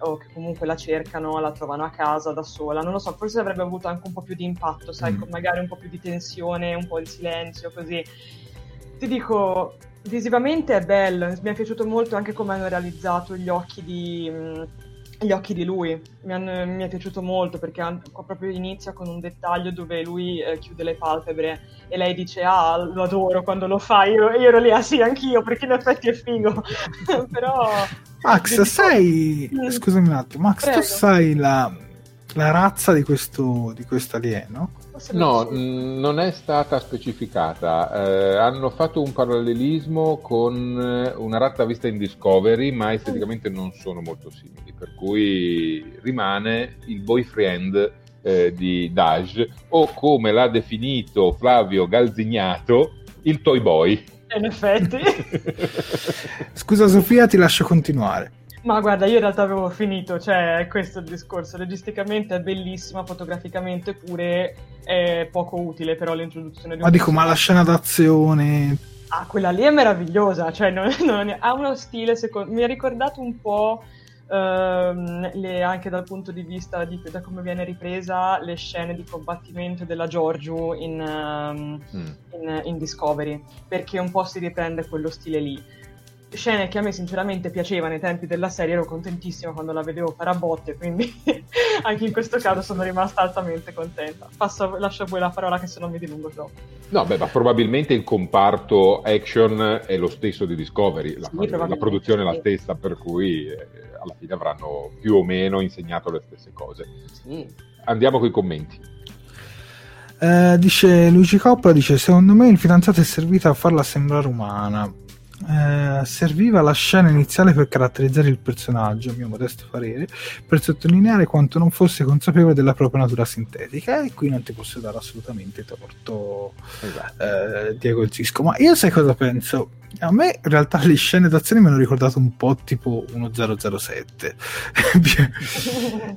o che comunque la cercano, la trovano a casa da sola, non lo so, forse avrebbe avuto anche un po' più di impatto, sai, mm. magari un po' più di tensione, un po' di silenzio, così. Ti dico, visivamente è bello, mi è piaciuto molto anche come hanno realizzato gli occhi di, mm, gli occhi di lui, mi, hanno, mi, è piaciuto molto perché proprio inizia con un dettaglio dove lui eh, chiude le palpebre e lei dice ah lo adoro quando lo fai, io, io ero lì ah sì anch'io perché in effetti è figo, però... Max dico... sai, mm. scusami un attimo, Max Prego. tu sai la, la razza di questo, di questo alieno? No, mh, non è stata specificata. Eh, hanno fatto un parallelismo con eh, una razza vista in Discovery, ma esteticamente non sono molto simili, per cui rimane il boyfriend eh, di Daj, o come l'ha definito Flavio Galzignato, il toy boy. In effetti. Scusa Sofia, ti lascio continuare. Ma guarda, io in realtà avevo finito, cioè questo è il discorso. Registicamente è bellissima, fotograficamente pure è poco utile, però l'introduzione di Ma dico, ma la scena d'azione... Ah, quella lì è meravigliosa, cioè non, non è... ha uno stile, secondo... mi ha ricordato un po'... Uh, le, anche dal punto di vista di da come viene ripresa le scene di combattimento della Giorgio in, uh, mm. in, in Discovery perché un po' si riprende quello stile lì scene che a me sinceramente piacevano ai tempi della serie, ero contentissima quando la vedevo fare a botte, quindi anche in questo caso sono rimasta altamente contenta. Passo, lascio a voi la parola che se no mi dilungo troppo. No, beh, ma probabilmente il comparto action è lo stesso di Discovery, la, sì, la produzione è la stessa, per cui eh, alla fine avranno più o meno insegnato le stesse cose. Sì. Andiamo con i commenti. Eh, dice Luigi Coppola dice secondo me il fidanzato è servito a farla sembrare umana eh, serviva la scena iniziale per caratterizzare il personaggio, a mio modesto parere, per sottolineare quanto non fosse consapevole della propria natura sintetica e qui non ti posso dare assolutamente torto esatto. eh, Diego Zisco, ma io sai cosa penso? A me in realtà le scene d'azione mi hanno ricordato un po' tipo 1007.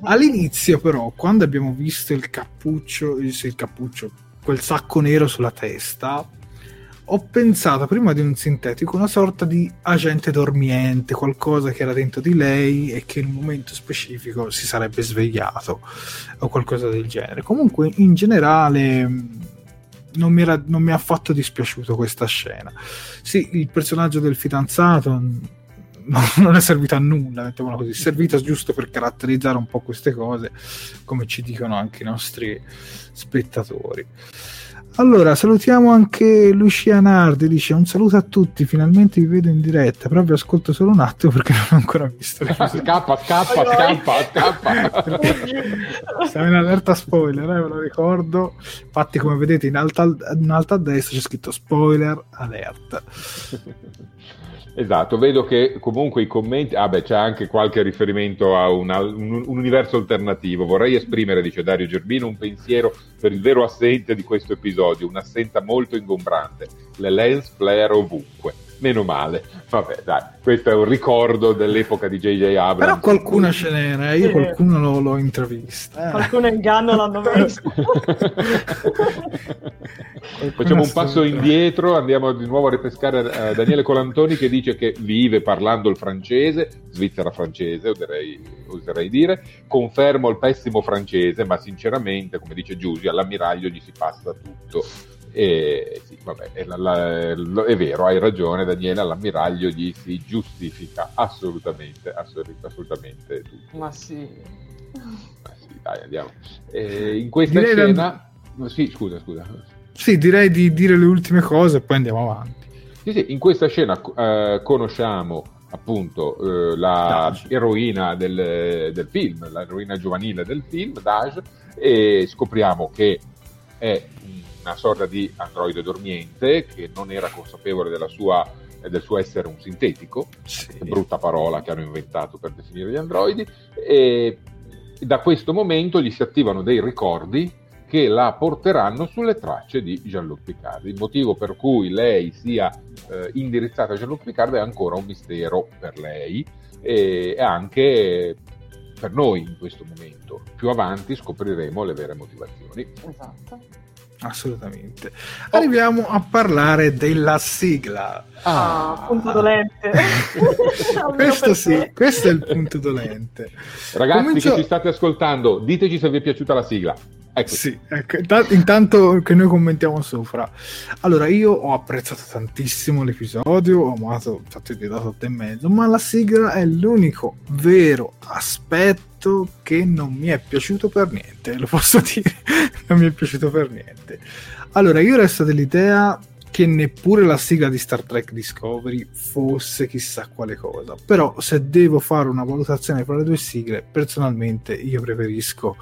All'inizio però, quando abbiamo visto il cappuccio, il cappuccio, quel sacco nero sulla testa, ho pensato prima di un sintetico una sorta di agente dormiente, qualcosa che era dentro di lei e che in un momento specifico si sarebbe svegliato o qualcosa del genere. Comunque, in generale, non mi, era, non mi ha affatto dispiaciuto questa scena. Sì, il personaggio del fidanzato non è servito a nulla, mettiamola così, è servito giusto per caratterizzare un po' queste cose, come ci dicono anche i nostri spettatori. Allora, salutiamo anche Lucia Nardi, dice un saluto a tutti, finalmente vi vedo in diretta, però vi ascolto solo un attimo perché non ho ancora visto. scappa, scappa, scappa, scappa. Siamo in allerta spoiler, eh, ve lo ricordo. Infatti, come vedete in alto, in alto a destra c'è scritto spoiler alert. Esatto, vedo che comunque i commenti, ah beh, c'è anche qualche riferimento a una, un, un, universo alternativo. Vorrei esprimere, dice Dario Gerbino, un pensiero per il vero assente di questo episodio, un'assenza molto ingombrante, le lens flare ovunque meno male. Vabbè, dai, questo è un ricordo dell'epoca di J.J. Abrams. Però qualcuno ce n'era, io sì. qualcuno lo, l'ho intravista. Eh. Qualcuno inganno l'hanno visto. Facciamo un passo indietro, andiamo di nuovo a ripescare uh, Daniele Colantoni che dice che vive parlando il francese, Svizzera francese, oserei, oserei dire. Confermo il pessimo francese, ma sinceramente, come dice Giusy, all'ammiraglio gli si passa tutto. E vabbè, è, la, la, è, vero, hai ragione Daniele, all'ammiraglio gli si giustifica assolutamente, assolutamente tutto. Ma sì. Ma sì, dai, andiamo. E in questa direi scena... Da... Sì, scusa, scusa. Sì, direi di dire le ultime cose e poi andiamo avanti. Sì, sì, in questa scena eh, conosciamo appunto eh, la Daj. eroina del, del, film, l'eroina giovanile del film, Daj, e scopriamo che è una sorta di androide dormiente che non era consapevole sua, del suo essere un sintetico, sì. brutta parola che hanno inventato per definire gli androidi, e da questo momento gli si attivano dei ricordi che la porteranno sulle tracce di Jean-Luc Picard. Il motivo per cui lei sia eh, indirizzata a Jean-Luc Picard è ancora un mistero per lei e anche per noi in questo momento. Più avanti scopriremo le vere motivazioni. Esatto. Assolutamente. Arriviamo a parlare della sigla. Ah, punto dolente. questo sì, questo è il punto dolente. Ragazzi Comincio... che ci state ascoltando, diteci se vi è piaciuta la sigla. Ecco. Sì, ecco. intanto che noi commentiamo sopra. Allora, io ho apprezzato tantissimo l'episodio, ho amato, infatti gli ho dato 8 e mezzo, ma la sigla è l'unico vero aspetto che non mi è piaciuto per niente, lo posso dire, non mi è piaciuto per niente. Allora, io resto dell'idea che neppure la sigla di Star Trek Discovery fosse chissà quale cosa. Però se devo fare una valutazione fra le due sigle, personalmente io preferisco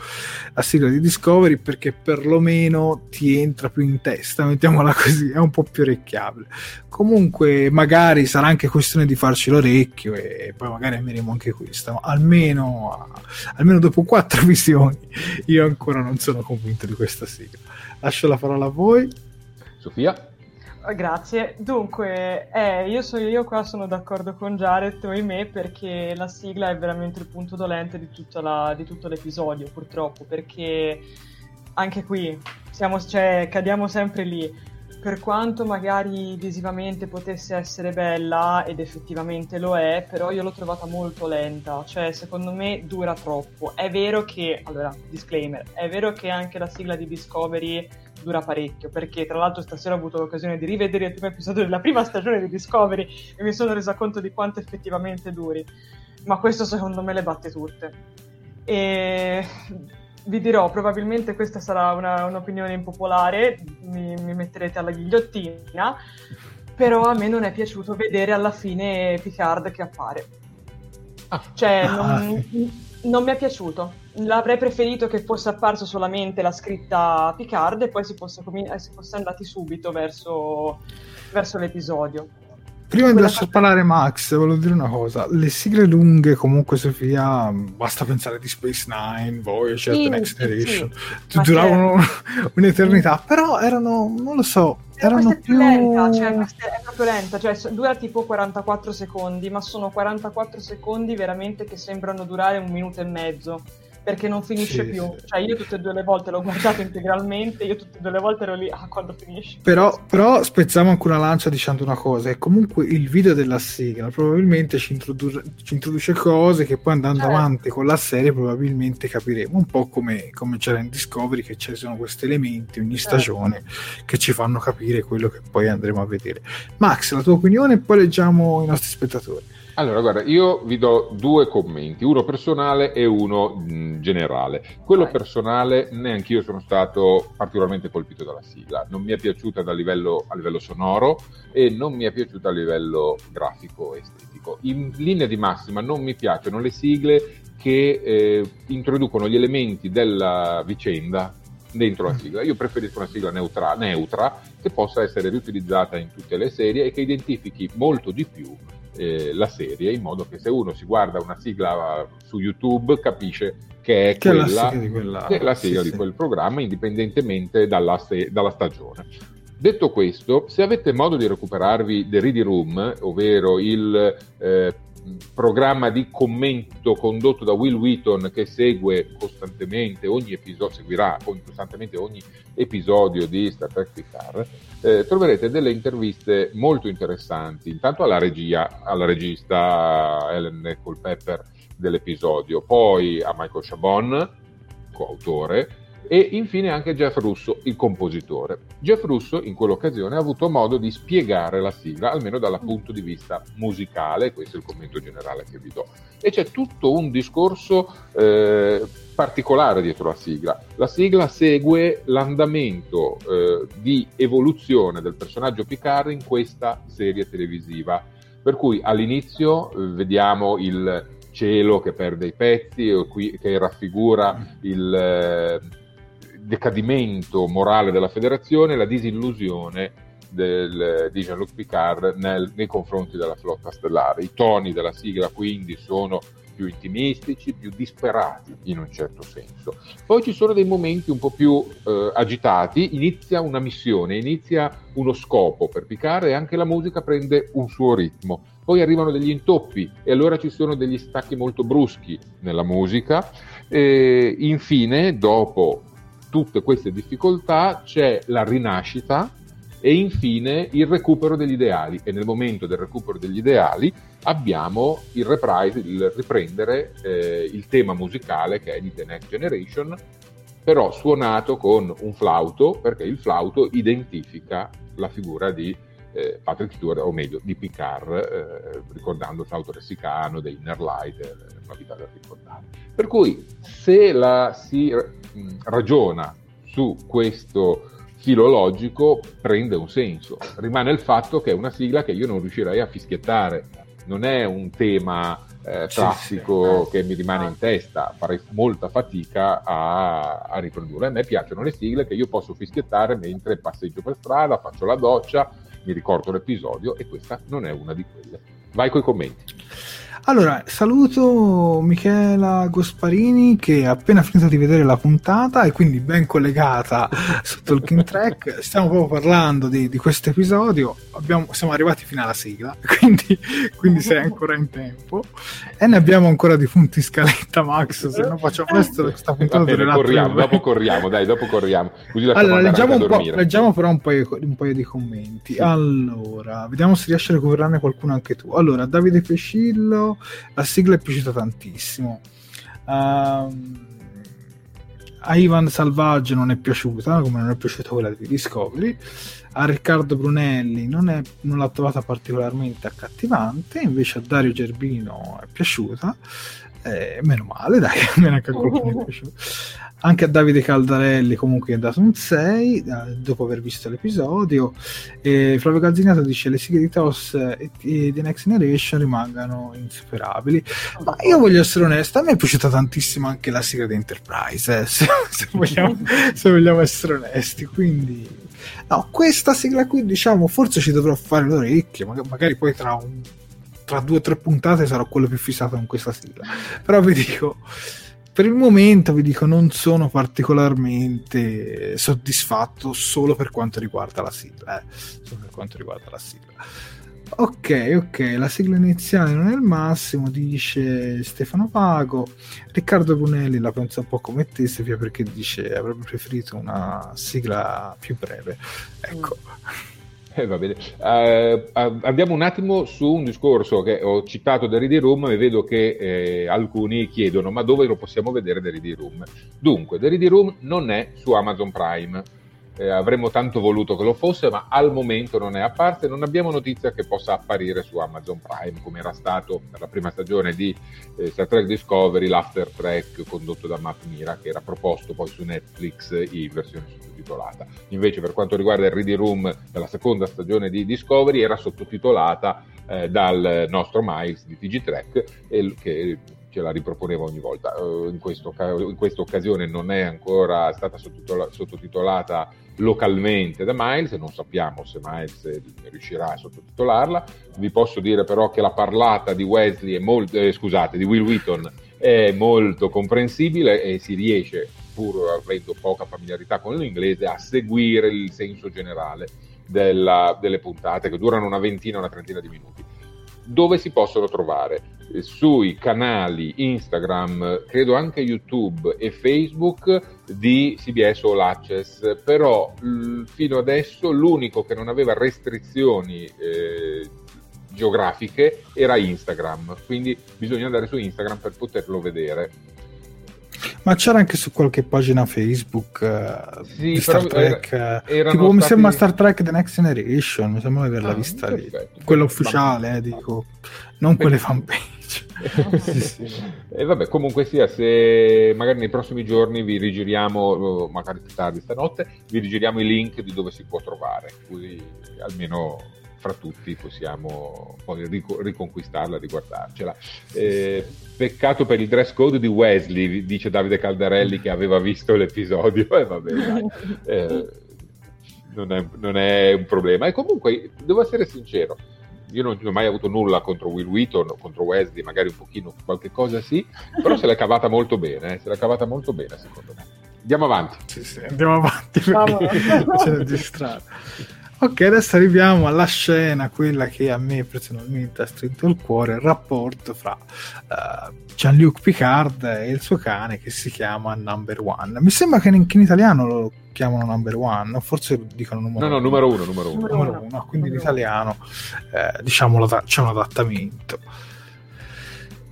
la sigla di Discovery perché perlomeno ti entra più in testa, mettiamola così, è un po' più orecchiabile. Comunque magari sarà anche questione di farci l'orecchio e poi magari ameremo anche questa, ma almeno, almeno dopo quattro visioni io ancora non sono convinto di questa sigla. Lascio la parola a voi. Sofia? Grazie. Dunque, eh, io, so, io qua sono d'accordo con Jared me perché la sigla è veramente il punto dolente di, la, di tutto l'episodio, purtroppo, perché anche qui siamo, cioè, cadiamo sempre lì. Per quanto magari visivamente potesse essere bella, ed effettivamente lo è, però io l'ho trovata molto lenta, cioè secondo me dura troppo. È vero che, allora, disclaimer, è vero che anche la sigla di Discovery dura parecchio, perché tra l'altro stasera ho avuto l'occasione di rivedere il primo episodio della prima stagione di Discovery e mi sono resa conto di quanto effettivamente duri, ma questo secondo me le batte tutte. E vi dirò, probabilmente questa sarà una, un'opinione impopolare, mi, mi metterete alla ghigliottina, però a me non è piaciuto vedere alla fine Picard che appare. Ah. Cioè, non, ah non mi è piaciuto. L'avrei preferito che fosse apparso solamente la scritta Picard e poi si fosse, com- si fosse andati subito verso, verso l'episodio. Prima di lasciar parlare Max, volevo dire una cosa. Le sigle lunghe, comunque, Sofia, basta pensare di Space Nine, Voyager, sì, The Next Generation, sì. duravano un'eternità, però erano, non lo so, erano questa più... è lenta, cioè è proprio lenta, cioè dura tipo 44 secondi, ma sono 44 secondi veramente che sembrano durare un minuto e mezzo perché non finisce sì, più. Sì. Cioè, io tutte e due le volte l'ho guardato integralmente, io tutte e due le volte ero lì, ah, quando finisce. Però, però spezziamo anche una lancia dicendo una cosa, è comunque il video della sigla probabilmente ci, introdu- ci introduce cose che poi andando certo. avanti con la serie probabilmente capiremo, un po' come, come c'era in Discovery che ci sono questi elementi ogni certo. stagione che ci fanno capire quello che poi andremo a vedere. Max, la tua opinione e poi leggiamo i nostri spettatori. Allora, guarda, io vi do due commenti, uno personale e uno mh, generale. Quello Vai. personale, neanche io sono stato particolarmente colpito dalla sigla. Non mi è piaciuta livello, a livello sonoro e non mi è piaciuta a livello grafico e estetico. In linea di massima non mi piacciono le sigle che eh, introducono gli elementi della vicenda dentro la mm. sigla. Io preferisco una sigla neutra, neutra che possa essere riutilizzata in tutte le serie e che identifichi molto di più eh, la serie in modo che se uno si guarda una sigla su YouTube capisce che è, che quella, è la sigla, di, quella... Che la sigla sì, di sì. quel programma indipendentemente dalla, se- dalla stagione. Detto questo, se avete modo di recuperarvi The Ready Room, ovvero il eh, programma di commento condotto da Will Wheaton che segue costantemente ogni episodio, seguirà costantemente ogni episodio di Star Trek Picard, eh, troverete delle interviste molto interessanti, intanto alla regia, alla regista Ellen Culpepper dell'episodio, poi a Michael Chabon, coautore, e infine anche Jeff Russo, il compositore. Jeff Russo in quell'occasione ha avuto modo di spiegare la sigla, almeno dal punto di vista musicale, questo è il commento generale che vi do. E c'è tutto un discorso eh, particolare dietro la sigla. La sigla segue l'andamento eh, di evoluzione del personaggio Picard in questa serie televisiva. Per cui all'inizio eh, vediamo il cielo che perde i pezzi, che raffigura il eh, decadimento morale della federazione, la disillusione del, di Jean-Luc Picard nel, nei confronti della flotta stellare. I toni della sigla quindi sono più intimistici, più disperati in un certo senso. Poi ci sono dei momenti un po' più eh, agitati, inizia una missione, inizia uno scopo per Picard e anche la musica prende un suo ritmo. Poi arrivano degli intoppi e allora ci sono degli stacchi molto bruschi nella musica. E infine, dopo tutte queste difficoltà, c'è la rinascita e infine il recupero degli ideali. E nel momento del recupero degli ideali abbiamo il reprise, il riprendere eh, il tema musicale che è di The Next Generation però suonato con un flauto perché il flauto identifica la figura di eh, Patrick Stewart o meglio di Picard eh, ricordando il flauto ressicano dei Inner Light eh, una vita da ricordare per cui se la si mh, ragiona su questo filologico prende un senso. Rimane il fatto che è una sigla che io non riuscirei a fischiettare, non è un tema eh, classico sì, sì. che mi rimane in testa, farei molta fatica a, a, riprodurre. A me piacciono le sigle che io posso fischiettare mentre passeggio per strada, faccio la doccia, mi ricordo l'episodio e questa non è una di quelle. Vai coi commenti. Allora, saluto Michela Gosparini che ha appena finito di vedere la puntata e quindi ben collegata su Talking Track. Stiamo proprio parlando di, di questo episodio. Abbiamo, siamo arrivati fino alla sigla, quindi, quindi sei ancora in tempo. E ne abbiamo ancora di punti scaletta, Max. Se no faccio presto questa puntata. Bene, corriamo, dopo corriamo, dai, dopo corriamo. allora, leggiamo, un po', leggiamo però un paio, un paio, di commenti. Allora, vediamo se riesci a recuperarne qualcuno anche tu. Allora, Davide Pescillo la sigla è piaciuta tantissimo. Uh, a Ivan Salvaggio non è piaciuta, come non è piaciuta quella di Discovery. A Riccardo Brunelli non, è, non l'ha trovata particolarmente accattivante, invece a Dario Gerbino è piaciuta. Eh, meno male, dai, almeno anche a qualcuno è piaciuto. Anche a Davide Caldarelli comunque è dato un 6 eh, dopo aver visto l'episodio. E Flavio Gazzinato dice le sigle di TOS e, e The Next Generation rimangano insuperabili. Ma io voglio essere onesto, a me è piaciuta tantissimo anche la sigla di Enterprise, eh, se, se, vogliamo, se vogliamo essere onesti. Quindi no, questa sigla qui diciamo forse ci dovrò fare l'orecchio, magari poi tra un tra due o tre puntate sarò quello più fissato con questa sigla. Però vi dico, per il momento vi dico, non sono particolarmente soddisfatto solo per quanto riguarda la sigla. Eh, solo per quanto riguarda la sigla. Ok, ok, la sigla iniziale non è il massimo, dice Stefano Pago. Riccardo Brunelli la pensa un po' come te, Stefia, perché dice avrebbe preferito una sigla più breve. Ecco. Mm. Eh, va bene. Uh, andiamo un attimo su un discorso che ho citato da Ready Room e vedo che eh, alcuni chiedono ma dove lo possiamo vedere da Ready Room? Dunque, The Ready Room non è su Amazon Prime eh, avremmo tanto voluto che lo fosse, ma al momento non è apparsa e non abbiamo notizia che possa apparire su Amazon Prime, come era stato per la prima stagione di eh, Star Trek Discovery, l'after track condotto da Matt Mira, che era proposto poi su Netflix in versione sottotitolata. Invece per quanto riguarda il Ready Room della seconda stagione di Discovery, era sottotitolata eh, dal nostro Miles di TG Trek, che ce la riproponeva ogni volta. Uh, in, in, questa occasione non è ancora stata sottotitolata localmente da Miles, non sappiamo se Miles riuscirà a sottotitolarla. Vi posso dire però che la parlata di Wesley è molto, eh, scusate, di Will Wheaton è molto comprensibile e si riesce, pur avendo poca familiarità con l'inglese, a seguire il senso generale della, delle puntate che durano una ventina, una trentina di minuti dove si possono trovare? Sui canali Instagram, credo anche YouTube e Facebook di CBS All Access, però fino adesso l'unico che non aveva restrizioni eh, geografiche era Instagram, quindi bisogna andare su Instagram per poterlo vedere. Ma c'era anche su qualche pagina Facebook uh, sì, di Star Trek. Era, tipo, stati... mi sembra Star Trek The Next Generation, mi sembra di averla ah, vista lì. Quella ufficiale, eh, dico, non quelle fanpage. sì, sì. E vabbè, comunque sia, se magari nei prossimi giorni vi rigiriamo, magari più tardi stanotte, vi rigiriamo i link di dove si può trovare, così almeno fra tutti possiamo poi riconquistarla, riguardarcela. Eh, peccato per il dress code di Wesley, dice Davide Caldarelli che aveva visto l'episodio, e eh, vabbè, eh, non, è, non, è, un problema. E comunque, devo essere sincero, io non, non, ho mai avuto nulla contro Will Wheaton, contro Wesley, magari un pochino qualche cosa sì, però se l'è cavata molto bene, eh, se l'è cavata molto bene secondo me. Andiamo avanti. Sì, sì, andiamo avanti perché c'è da distrarre. Ok, adesso arriviamo alla scena, quella che a me personalmente ha stretto il cuore, il rapporto fra uh, Jean-Luc Picard e il suo cane che si chiama Number One. Mi sembra che in, che in italiano lo chiamano Number One, forse dicono numero uno. No, no, numero uno, numero uno. Numero uno, quindi in italiano eh, diciamo c'è un adattamento.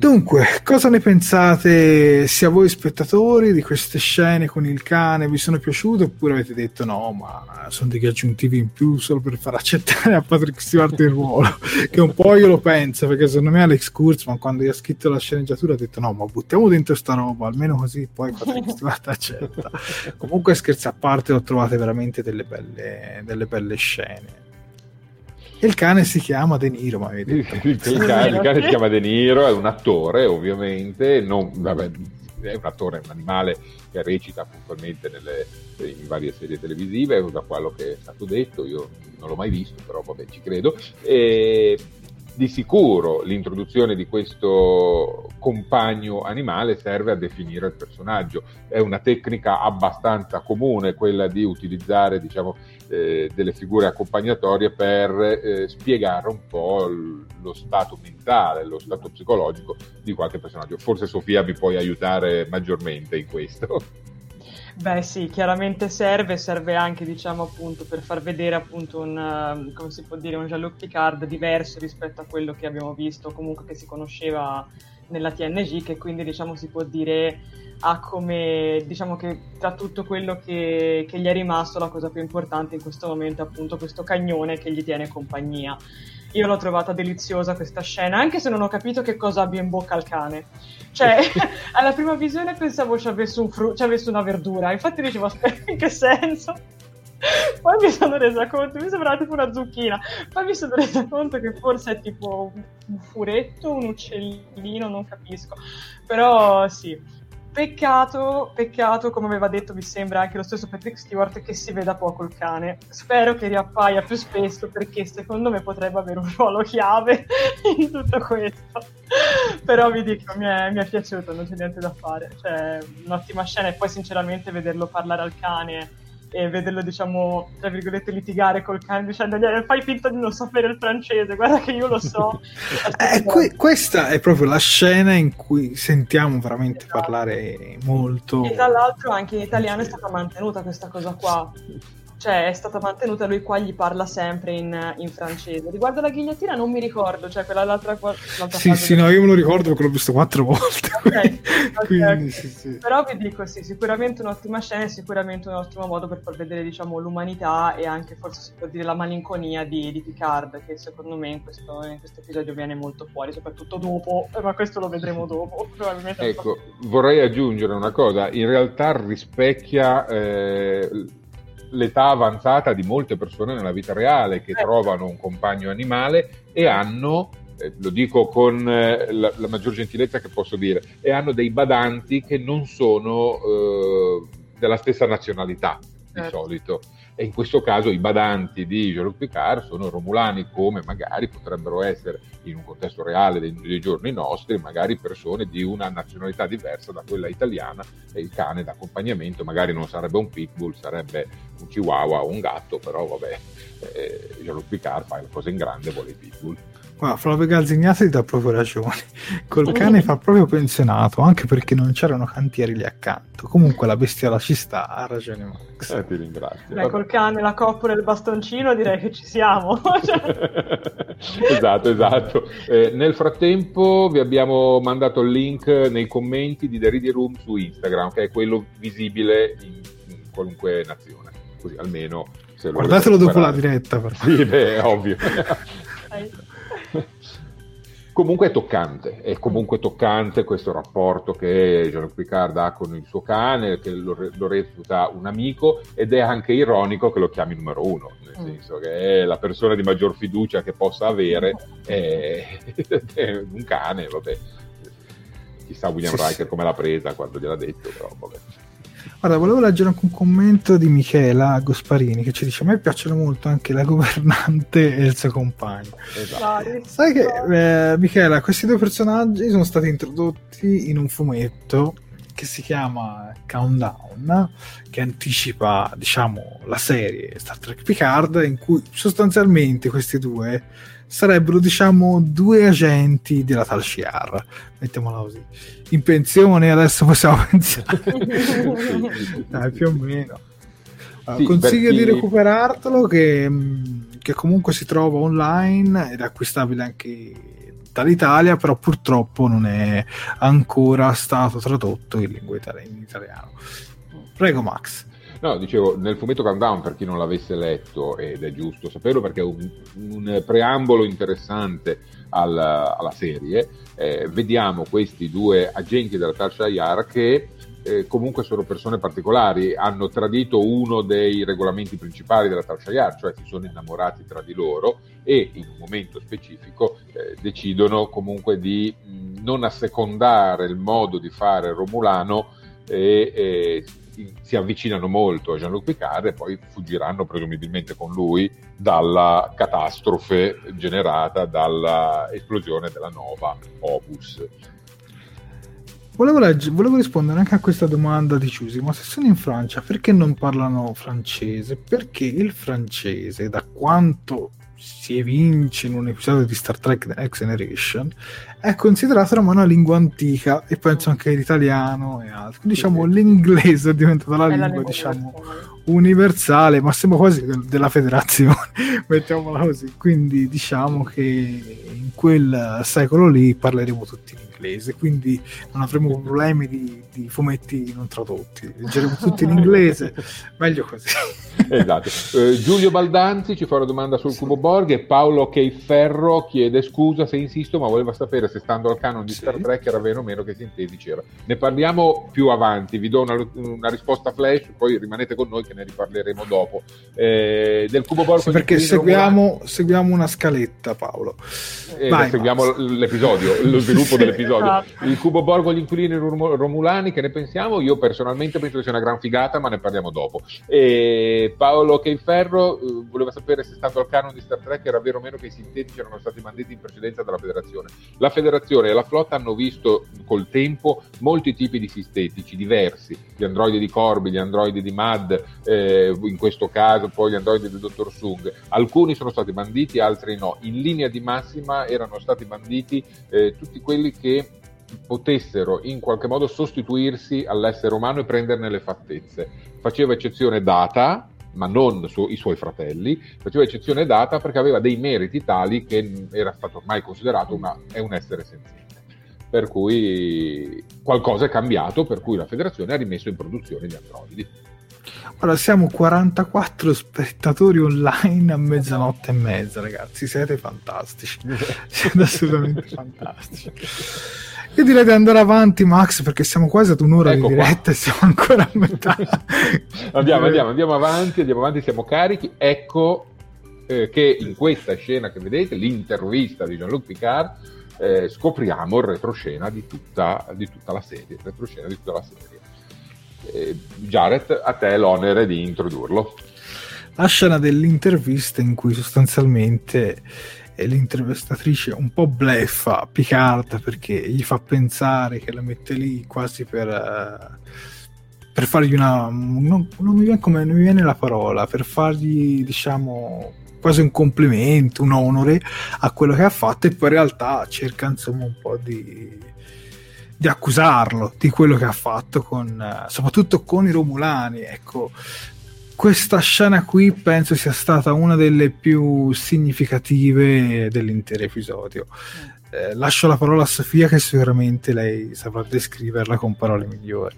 Dunque, cosa ne pensate sia voi spettatori di queste scene con il cane? Vi sono piaciute oppure avete detto no, ma sono degli aggiuntivi in più solo per far accettare a Patrick Stewart il ruolo? che un po' io lo penso, perché secondo me Alex Kurzman quando gli ha scritto la sceneggiatura ha detto no, ma buttiamo dentro sta roba, almeno così poi Patrick Stewart accetta. Comunque scherzi a parte, ho trovate veramente delle belle, delle belle scene. Il cane si chiama De Niro, ma il, il, cane, il cane si chiama De Niro, è un attore ovviamente, non, vabbè, è un attore, è un animale che recita puntualmente nelle, in varie serie televisive, da quello che è stato detto, io non l'ho mai visto, però vabbè ci credo. E di sicuro l'introduzione di questo compagno animale serve a definire il personaggio. È una tecnica abbastanza comune quella di utilizzare diciamo, eh, delle figure accompagnatorie per eh, spiegare un po' lo stato mentale, lo stato psicologico di qualche personaggio. Forse Sofia mi puoi aiutare maggiormente in questo. Beh sì, chiaramente serve, serve anche diciamo appunto per far vedere appunto un, uh, come si può dire, un Jean-Luc Picard diverso rispetto a quello che abbiamo visto, comunque che si conosceva nella TNG, che quindi diciamo si può dire ha come, diciamo che tra tutto quello che, che gli è rimasto la cosa più importante in questo momento è appunto questo cagnone che gli tiene compagnia. Io l'ho trovata deliziosa questa scena, anche se non ho capito che cosa abbia in bocca il cane. Cioè, alla prima visione pensavo ci avesse, un fru- ci avesse una verdura, infatti dicevo, aspetta, in che senso? Poi mi sono resa conto, mi sembrava tipo una zucchina, poi mi sono resa conto che forse è tipo un furetto, un uccellino, non capisco. Però sì, Peccato, peccato, come aveva detto, mi sembra anche lo stesso Patrick Stewart, che si veda poco il cane. Spero che riappaia più spesso perché secondo me potrebbe avere un ruolo chiave in tutto questo. Però vi dico, mi è, mi è piaciuto, non c'è niente da fare. Cioè, un'ottima scena e poi sinceramente vederlo parlare al cane e vederlo, diciamo, tra virgolette, litigare col cane dicendo fai finta di non sapere il francese, guarda che io lo so. eh, que- questa è proprio la scena in cui sentiamo veramente esatto. parlare molto. E tra l'altro anche in italiano è stata mantenuta questa cosa qua cioè è stata mantenuta, lui qua gli parla sempre in, in francese. Riguardo la ghigliottina non mi ricordo, cioè quella l'altra, l'altra Sì, sì, no, io me lo ricordo perché l'ho visto quattro volte. Okay, Quindi, okay. Sì, sì. Però vi dico sì, sicuramente un'ottima scena e sicuramente un ottimo modo per far vedere diciamo, l'umanità e anche forse si può dire la malinconia di, di Picard, che secondo me in questo, in questo, episodio viene molto fuori, soprattutto dopo, ma questo lo vedremo dopo. Probabilmente ecco, vorrei aggiungere una cosa, in realtà rispecchia... Eh, l'età avanzata di molte persone nella vita reale che certo. trovano un compagno animale e hanno, eh, lo dico con eh, la, la, maggior gentilezza che posso dire, e hanno dei badanti che non sono eh, della stessa nazionalità di certo. solito e in questo caso i badanti di Jean-Luc Picard sono romulani come magari potrebbero essere in un contesto reale dei, dei, giorni nostri, magari persone di una nazionalità diversa da quella italiana e il cane d'accompagnamento magari non sarebbe un pitbull, sarebbe un chihuahua o un gatto, però vabbè, eh, Jean-Luc Picard fa le cose in grande, vuole i pitbull. Guarda, Flavio Galzignati dà proprio ragione. Col cane fa proprio pensionato, anche perché non c'erano cantieri lì accanto. Comunque la bestiola ci sta, ha ragione Max. Eh, ti ringrazio. Beh, col cane, la coppola e il bastoncino direi che ci siamo. esatto, esatto. Eh, nel frattempo vi abbiamo mandato il link nei commenti di The Ready Room su Instagram, che è quello visibile in, in qualunque nazione. Così almeno... Guardatelo dopo la diretta. Per sì, beh, è ovvio. Comunque è toccante, è comunque toccante questo rapporto che Jean-Luc Picard ha con il suo cane, che lo, lo, reputa un amico ed è anche ironico che lo chiami numero uno, nel mm. senso che è la persona di maggior fiducia che possa avere, è, è un cane, vabbè. Chissà William sì, Riker come l'ha presa quando gliel'ha detto, però vabbè. Guarda, volevo leggere anche un commento di Michela Gosparini che ci dice: A me piacciono molto anche la governante e il suo compagno. Esatto. Sai che, eh, Michela, questi due personaggi sono stati introdotti in un fumetto che si chiama Countdown, che anticipa, diciamo, la serie Star Trek Picard, in cui sostanzialmente questi due sarebbero, diciamo, due agenti della Tal Shiar, mettiamola così. In pensione adesso possiamo pensare. Dai, più o meno. Allora, sì, consiglio chi... di recuperartelo che, che comunque si trova online ed è acquistabile anche dall'Italia, però purtroppo non è ancora stato tradotto in lingua itali- in italiano. Prego Max. No, dicevo, nel fumetto Countdown, per chi non l'avesse letto, ed è giusto saperlo perché è un, un preambolo interessante alla, alla serie, eh, vediamo questi due agenti della Tasha Yar che eh, comunque sono persone particolari, hanno tradito uno dei regolamenti principali della Tal Shayar, cioè si sono innamorati tra di loro e in un momento specifico eh, decidono comunque di mh, non assecondare il modo di fare Romulano e, e si avvicinano molto a Jean-Luc Picard e poi fuggiranno presumibilmente con lui dalla catastrofe generata dall'esplosione della nova Opus. Volevo, legge, volevo, rispondere anche a questa domanda di Ciusi, ma se sono in Francia perché non parlano francese? Perché il francese, da quanto si evince in un episodio di Star Trek The Next Generation, è considerata ormai una lingua antica e penso anche l'italiano e altro. Diciamo l'inglese è diventata la lingua, lingua diciamo, universale, ma sembra quasi della federazione, mettiamola così. Quindi diciamo che in quel secolo lì parleremo tutti in inglese, quindi non avremo problemi di, di fumetti non tradotti, leggeremo tutti in inglese, meglio così. Esatto. Eh, Giulio Baldanzi ci fa una domanda sul Cubo Borg e Paolo Cheiferro chiede scusa se insisto, ma voleva sapere se stando al canon di sì. Star Trek era vero o meno che Sintesi c'era. Ne parliamo più avanti, vi do una, una, risposta flash, poi rimanete con noi che ne riparleremo dopo. Eh, del Cubo Borg sì, perché seguiamo, seguiamo, una scaletta, Paolo. Eh, Vai, seguiamo l'episodio, lo sviluppo dell'episodio episodio. Esatto. Il Cubo Borgo, gli inquilini romulani, che ne pensiamo? Io personalmente penso che sia una gran figata, ma ne parliamo dopo. E Paolo Cheiferro eh, voleva sapere se stato al canon di Star Trek era vero o meno che i sintetici erano stati mandati in precedenza dalla federazione. La federazione e la flotta hanno visto col tempo molti tipi di sintetici diversi, gli androidi di Corby, gli androidi di Mad, eh, in questo caso poi gli androidi del dottor Sung. Alcuni sono stati banditi, altri no. In linea di massima erano stati banditi eh, tutti quelli che potessero in qualche modo sostituirsi all'essere umano e prenderne le fattezze. Faceva eccezione Data, ma non su, i suoi fratelli, faceva eccezione Data perché aveva dei meriti tali che era stato ormai considerato una, è un essere senziente. Per cui qualcosa è cambiato, per cui la federazione ha rimesso in produzione gli androidi. Ora siamo 44 spettatori online a mezzanotte e mezza, ragazzi. Siete fantastici. Siete assolutamente fantastici. Io direi di andare avanti, Max, perché siamo quasi ad un'ora ecco di diretta e siamo ancora a metà. andiamo, andiamo, andiamo avanti, andiamo avanti, siamo carichi. Ecco eh, che in questa scena che vedete, l'intervista di Jean-Luc Picard, eh, scopriamo il retroscena di tutta, di tutta la serie. Il retroscena di tutta la serie. Eh, Jared, a te l'onere di introdurlo. La scena dell'intervista in cui sostanzialmente l'intervistatrice un po' bleffa Picard perché gli fa pensare che la mette lì quasi per, uh, per fargli una non, non, mi viene come, non mi viene la parola per fargli diciamo quasi un complimento un onore a quello che ha fatto e poi in realtà cerca insomma un po' di di accusarlo di quello che ha fatto con, soprattutto con i Romulani ecco questa scena qui penso sia stata una delle più significative dell'intero episodio. Eh, lascio la parola a Sofia che sicuramente lei saprà descriverla con parole migliori.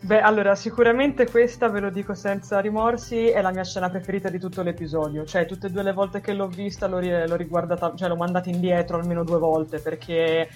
Beh, allora, sicuramente questa, ve lo dico senza rimorsi, è la mia scena preferita di tutto l'episodio. Cioè, tutte e due le volte che l'ho vista l'ho, l'ho riguardata, cioè l'ho mandata indietro almeno due volte, perché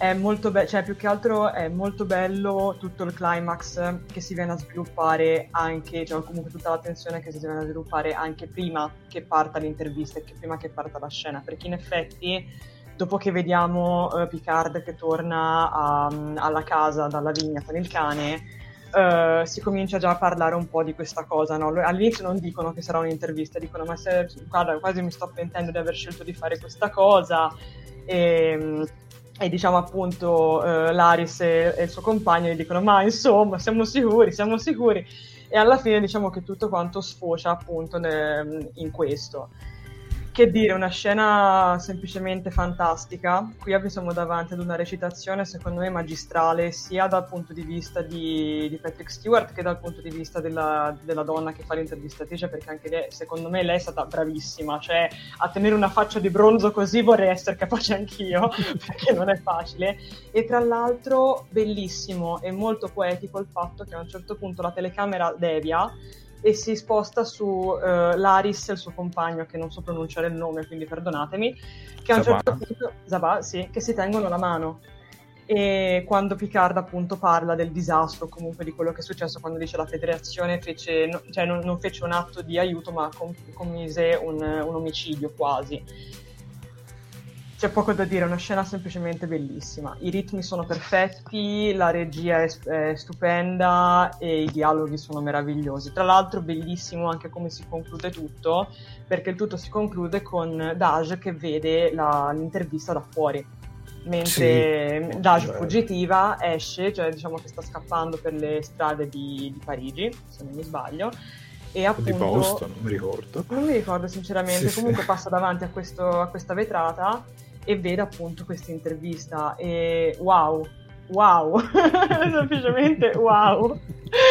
è molto bello, cioè più che altro è molto bello tutto il climax che si viene a sviluppare anche, cioè comunque tutta la tensione che si viene a sviluppare anche prima che parta l'intervista e che prima che parta la scena, perché in effetti dopo che vediamo uh, Picard che torna a, alla casa dalla vigna con il cane, Uh, si comincia già a parlare un po' di questa cosa. No? All'inizio non dicono che sarà un'intervista, dicono ma se, guarda, quasi mi sto pentendo di aver scelto di fare questa cosa. E, ehm, e diciamo appunto uh, Laris e, e, il suo compagno gli dicono ma insomma siamo sicuri, siamo sicuri. E alla fine diciamo che tutto quanto sfocia appunto ne, in questo. Che dire, una scena semplicemente fantastica. Qui siamo davanti ad una recitazione, secondo me, magistrale, sia dal punto di vista di, di Patrick Stewart che dal punto di vista della, della, donna che fa l'intervistatrice, perché anche lei, secondo me, lei è stata bravissima. Cioè, a tenere una faccia di bronzo così vorrei essere capace anch'io, perché non è facile. E tra l'altro, bellissimo e molto poetico il fatto che a un certo punto la telecamera devia e si sposta su uh, Laris, il suo compagno, che non so pronunciare il nome, quindi perdonatemi, che a un certo punto, Zabà, sì, che si tengono la mano. E quando Picard appunto parla del disastro, comunque di quello che è successo quando dice la federazione fece, no, cioè non, non, fece un atto di aiuto, ma com- commise un, un omicidio quasi c'è poco da dire, è una scena semplicemente bellissima. I ritmi sono perfetti, la regia è, è, stupenda e i dialoghi sono meravigliosi. Tra l'altro, bellissimo anche come si conclude tutto, perché il tutto si conclude con Daj che vede la, l'intervista da fuori. Mentre sì, Daj fuggitiva esce, cioè diciamo che sta scappando per le strade di, di Parigi, se non mi sbaglio e appunto, di Boston, non mi ricordo. Non mi ricordo sinceramente, sì, comunque sì. passa davanti a, questo, a, questa vetrata e vede appunto questa intervista e wow, wow, semplicemente wow,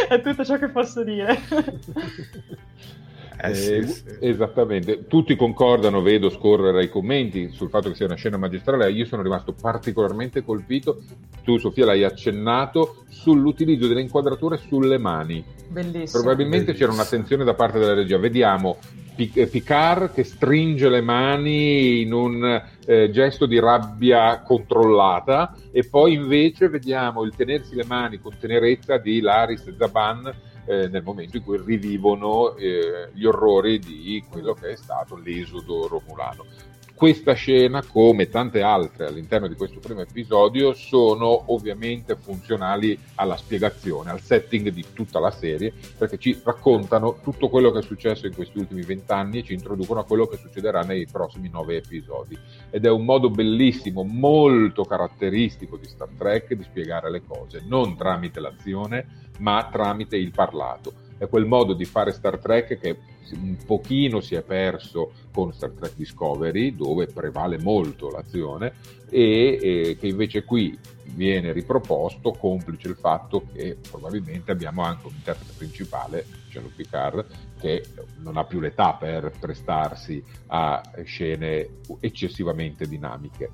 è tutto ciò che posso dire. Eh, sì, eh, sì. Esattamente, tutti concordano, vedo scorrere i commenti sul fatto che sia una scena magistrale, io sono rimasto particolarmente colpito, tu Sofia l'hai accennato, sull'utilizzo delle inquadrature sulle mani. Bellissimo. Probabilmente Bellissimo. c'era un'attenzione da parte della regia, vediamo eh, Picard che stringe le mani in un eh, gesto di rabbia controllata e poi invece vediamo il tenersi le mani con tenerezza di Laris e Zaban eh, nel momento in cui rivivono eh, gli orrori di quello che è stato l'esodo romulano. Questa scena, come tante altre all'interno di questo primo episodio, sono ovviamente funzionali alla spiegazione, al setting di tutta la serie, perché ci raccontano tutto quello che è successo in questi ultimi vent'anni e ci introducono a quello che succederà nei prossimi nove episodi. Ed è un modo bellissimo, molto caratteristico di Star Trek di spiegare le cose, non tramite l'azione, ma tramite il parlato è quel modo di fare Star Trek che un pochino si è perso con Star Trek Discovery, dove prevale molto l'azione, e, e che invece qui viene riproposto, complice il fatto che probabilmente abbiamo anche un interprete principale, Jean-Luc Picard, che non ha più l'età per prestarsi a scene eccessivamente dinamiche.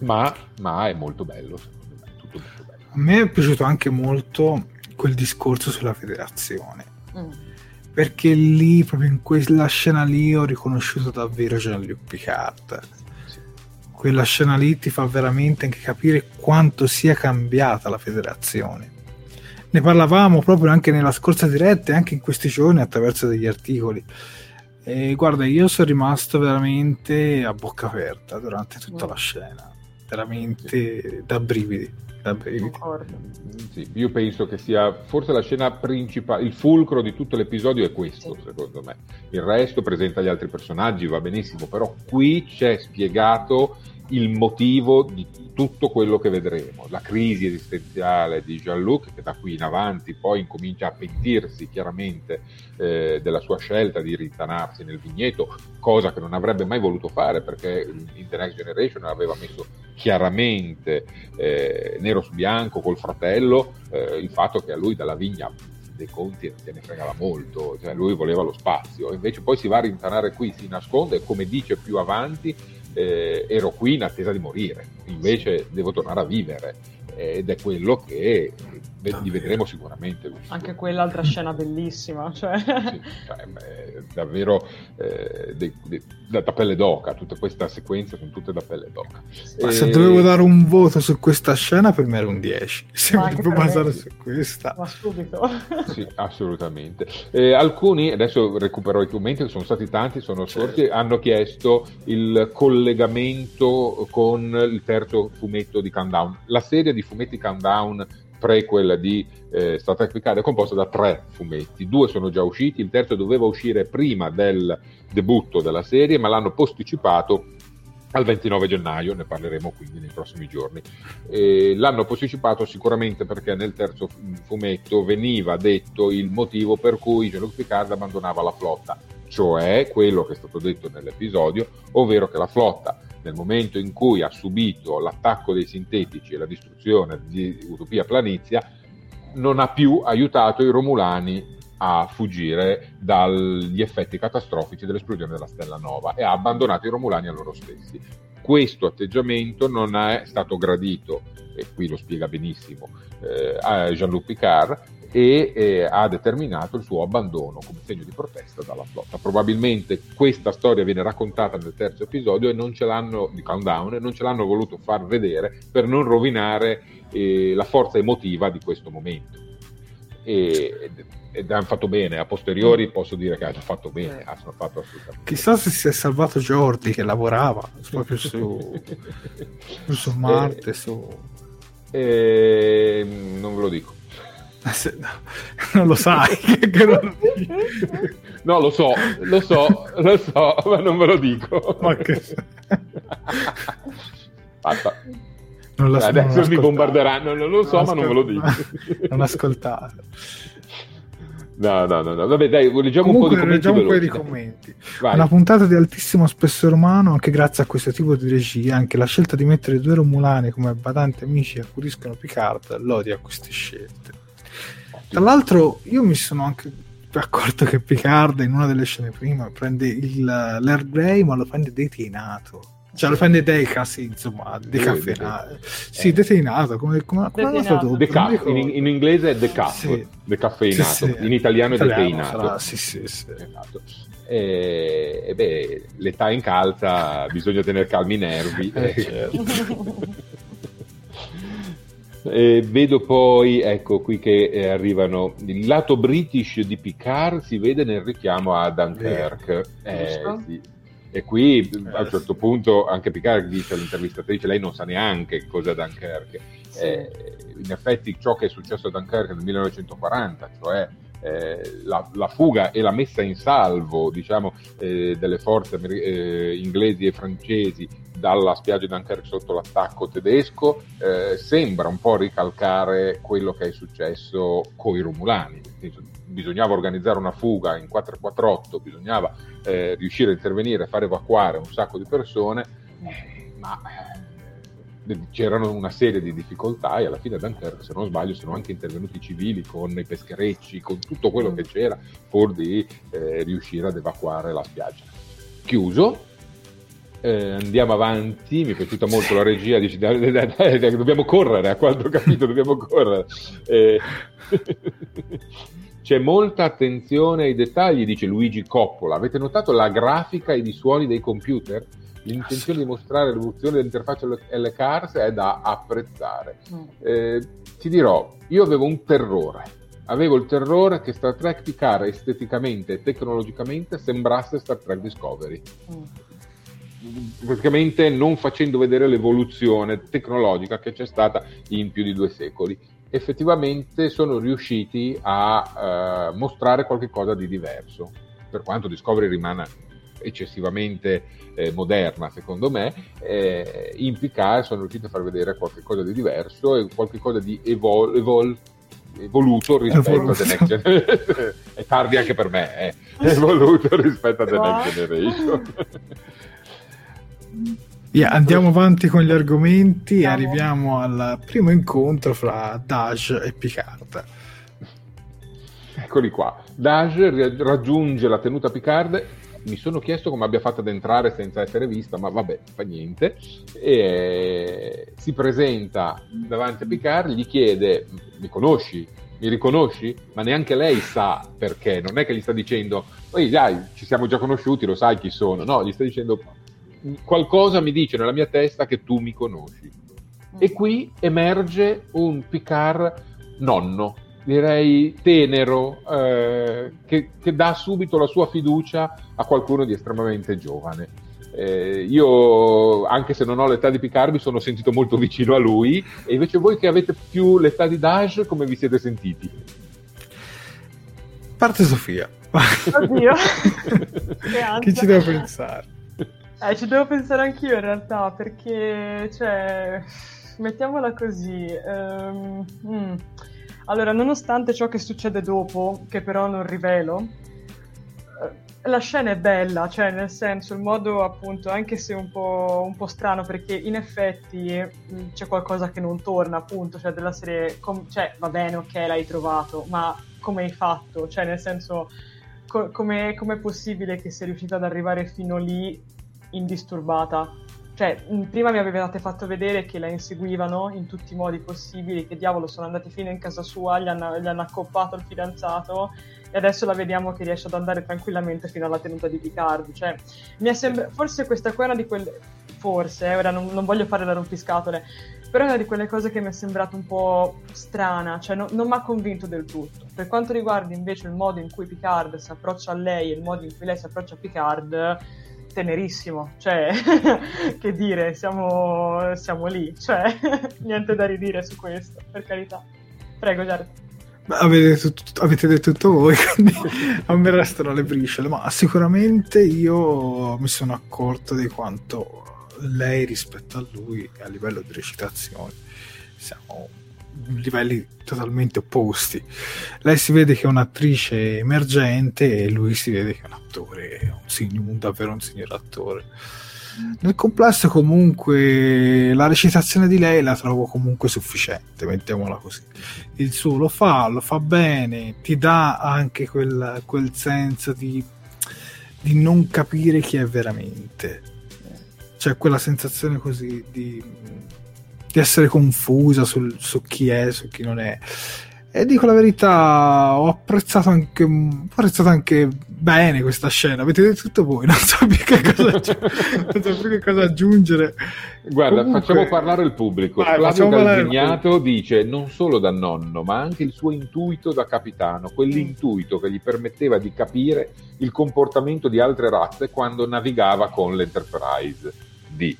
Ma, ma è molto bello, secondo me, tutto molto bello. A me è piaciuto anche molto quel discorso sulla federazione. Mm. Perché lì, proprio in quella scena lì, ho riconosciuto davvero Jean-Luc Picard. Quella scena lì ti fa veramente anche capire quanto sia cambiata la federazione. Ne parlavamo proprio anche nella scorsa diretta e anche in questi giorni attraverso degli articoli. E guarda, io sono rimasto veramente a bocca aperta durante tutta mm. la scena, veramente da brividi. Sì, io penso che sia forse la scena principale, il fulcro di tutto l'episodio è questo, secondo me. Il resto presenta gli altri personaggi, va benissimo, però qui c'è spiegato il motivo di tutto quello che vedremo. La crisi esistenziale di Jean-Luc, che da qui in avanti poi incomincia a pentirsi chiaramente eh, della sua scelta di rintanarsi nel vigneto, cosa che non avrebbe mai voluto fare perché in The Next Generation aveva messo chiaramente eh, nero su bianco col fratello eh, il fatto che a lui dalla vigna dei conti se ne fregava molto, cioè lui voleva lo spazio, invece poi si va a rintanare qui, si nasconde e come dice più avanti eh, ero qui in attesa di morire, invece devo tornare a vivere. Ed è quello che li vedremo sicuramente. Anche quell'altra scena bellissima, cioè... Sì, cioè beh, davvero eh, de, de, da, da, pelle d'oca, tutte queste sequenze sono tutte da pelle d'oca. Ma e... se dovevo dare un voto su questa scena per me era un 10, se mi devo basare su questa. Ma subito. sì, assolutamente. Eh, alcuni, adesso recupero i commenti, sono stati tanti, sono sorti, certo. hanno chiesto il collegamento con il terzo fumetto di Countdown. La serie di fumetti Countdown prequel di eh, Star Trek Picard è composta da tre fumetti, due sono già usciti, il terzo doveva uscire prima del debutto della serie, ma l'hanno posticipato al 29 gennaio, ne parleremo quindi nei prossimi giorni. E l'hanno posticipato sicuramente perché nel terzo fumetto veniva detto il motivo per cui Jean-Luc Picard abbandonava la flotta, cioè quello che è stato detto nell'episodio, ovvero che la flotta nel momento in cui ha subito l'attacco dei sintetici e la distruzione di Utopia Planizia, non ha più aiutato i Romulani a fuggire dagli effetti catastrofici dell'esplosione della Stella Nova e ha abbandonato i Romulani a loro stessi. Questo atteggiamento non è stato gradito, e qui lo spiega benissimo eh, a Jean-Luc Picard, e eh, ha determinato il suo abbandono come segno di protesta dalla flotta. Probabilmente questa storia viene raccontata nel terzo episodio e non ce l'hanno, di Countdown e non ce l'hanno voluto far vedere per non rovinare eh, la forza emotiva di questo momento. E, ed hanno fatto bene, a posteriori posso dire che hanno fatto bene, eh. hanno fatto assolutamente Chissà se si è salvato Jordi che lavorava proprio su, su Marte, eh, su... Eh, non ve lo dico. Se, no, non lo sai. non... no, lo so, lo so, lo so, ma non ve lo dico. Ma che... Basta. Non Adesso non mi bombarderanno, non lo so, non ma non ve lo dico. non ascoltate. No, no, no, no. Vabbè, dai, leggiamo Comunque, un po' di commenti. un po' di commenti. Una puntata di altissimo spessore umano, anche grazie a questo tipo di regia, anche la scelta di mettere due romulani come badanti amici che accudiscono Picard, l'odio a queste scelte. Tra l'altro, io mi sono anche accorto che Picard in una delle scene prima prende il, l'Air Grey, ma lo prende detenato. Cioè lo prende deca, sì, insomma, decaffeinato. Sì, eh. deteinato, come, come, come detto? Deca- in, in, inglese è decaf, sì. decaffeinato, sì, sì. in italiano è deteinato. Sarà, sì, sì, sì. E, e, beh, l'età incalza, bisogna tenere calmi i nervi. Eh, certo. E vedo poi, ecco qui che eh, arrivano, il lato british di Picard si vede nel richiamo a Dunkirk. Eh, sì. E qui eh, a un certo punto anche Picard dice all'intervistatrice, lei non sa neanche cos'è Dunkirk. Sì. Eh, in effetti ciò che è successo a Dunkirk nel 1940, cioè eh, la, la, fuga e la messa in salvo diciamo, eh, delle forze eh, inglesi e francesi dalla spiaggia di Dunkirk sotto l'attacco tedesco eh, sembra un po' ricalcare quello che è successo con i Romulani. Bisognava organizzare una fuga in 448, bisognava eh, riuscire a intervenire, far evacuare un sacco di persone, eh, ma c'erano una serie di difficoltà e alla fine a se non sbaglio, sono anche intervenuti i civili con i pescherecci, con tutto quello mm. che c'era, pur di eh, riuscire ad evacuare la spiaggia. Chiuso, eh, andiamo avanti, mi è piaciuta molto la regia, dice dai, dai, dai, dobbiamo correre, a quanto ho capito dobbiamo correre. Eh, c'è molta attenzione ai dettagli, dice Luigi Coppola. Avete notato la grafica e i suoni dei computer? L'intenzione di mostrare l'evoluzione dell'interfaccia LCARS è da apprezzare. Mm. Eh, ti dirò, io avevo un terrore. Avevo il terrore che Star Trek Picard esteticamente e tecnologicamente sembrasse Star Trek Discovery. Mm praticamente non facendo vedere l'evoluzione tecnologica che c'è stata in più di due secoli. Effettivamente sono riusciti a uh, mostrare qualcosa di diverso, per quanto Discovery rimane eccessivamente eh, moderna secondo me, eh, in Picard sono riusciti a far vedere qualcosa di diverso e qualcosa di evol- evol- evoluto rispetto evoluto. a The Next Generation. È tardi anche per me, eh. evoluto rispetto a The Next Generation. Yeah, andiamo avanti con gli argomenti e arriviamo al primo incontro fra Daj e Picard. Eccoli qua. Daj raggiunge la tenuta Picard. Mi sono chiesto come abbia fatto ad entrare senza essere vista, ma vabbè, fa niente. E si presenta davanti a Picard, gli chiede: Mi conosci? Mi riconosci? Ma neanche lei sa perché. Non è che gli sta dicendo: Ehi, dai, ci siamo già conosciuti, lo sai chi sono. No, gli sta dicendo: qualcosa mi dice nella mia testa che tu mi conosci. E qui emerge un Picard nonno, direi tenero, eh, che, che, dà subito la sua fiducia a qualcuno di estremamente giovane. Eh, io, anche se non ho l'età di Picard, mi sono sentito molto vicino a lui. E invece voi che avete più l'età di Dash, come vi siete sentiti? Parte Sofia. Oddio. che ci devo pensare? Eh, ci devo pensare anch'io in realtà, perché, cioè, mettiamola così. Um, mm. Allora, nonostante ciò che succede dopo, che però non rivelo, la scena è bella, cioè nel senso il modo appunto, anche se un po', un po strano, perché in effetti mh, c'è qualcosa che non torna, appunto, cioè della serie, com- cioè va bene, ok, l'hai trovato, ma come hai fatto? Cioè nel senso, co- come è possibile che sia riuscita ad arrivare fino lì indisturbata? Cioè, prima mi avevate fatto vedere che la inseguivano in tutti i modi possibili, che diavolo sono andati fino in casa sua, gli hanno, gli hanno accoppato il fidanzato e adesso la vediamo che riesce ad andare tranquillamente fino alla tenuta di Picard. Cioè, sembra... Forse questa qua è una di quelle... Forse, eh, ora non, non, voglio fare la rompiscatole, però è una di quelle cose che mi è sembrato un po' strana, cioè no, non mi ha convinto del tutto. Per quanto riguarda invece il modo in cui Picard si approccia a lei e il modo in cui lei si approccia a Picard, tenerissimo, cioè, che dire, siamo, siamo lì, cioè, niente da ridire su questo, per carità. Prego, Jared. Avete, tutto, avete, detto tutto voi, quindi a me restano le briciole, ma sicuramente io mi sono accorto di quanto lei rispetto a lui a livello di recitazione siamo livelli totalmente opposti. Lei si vede che è un'attrice emergente e lui si vede che è un attore, un, un davvero un signor attore. Nel complesso comunque la recitazione di lei la trovo comunque sufficiente, mettiamola così. Il suo lo fa, lo fa bene, ti dà anche quel, quel senso di, di non capire chi è veramente. Cioè quella sensazione così di, di essere confusa sul, su chi è, su chi non è. E dico la verità, ho apprezzato anche, ho apprezzato anche bene questa scena. Avete detto tutto voi, non so più che cosa, non so più che cosa aggiungere. Guarda, Comunque... facciamo parlare il pubblico. Vai, Flavio Galdignato dice non solo da nonno, ma anche il suo intuito da capitano, quell'intuito che gli permetteva di capire il comportamento di altre razze quando navigava con l'Enterprise D.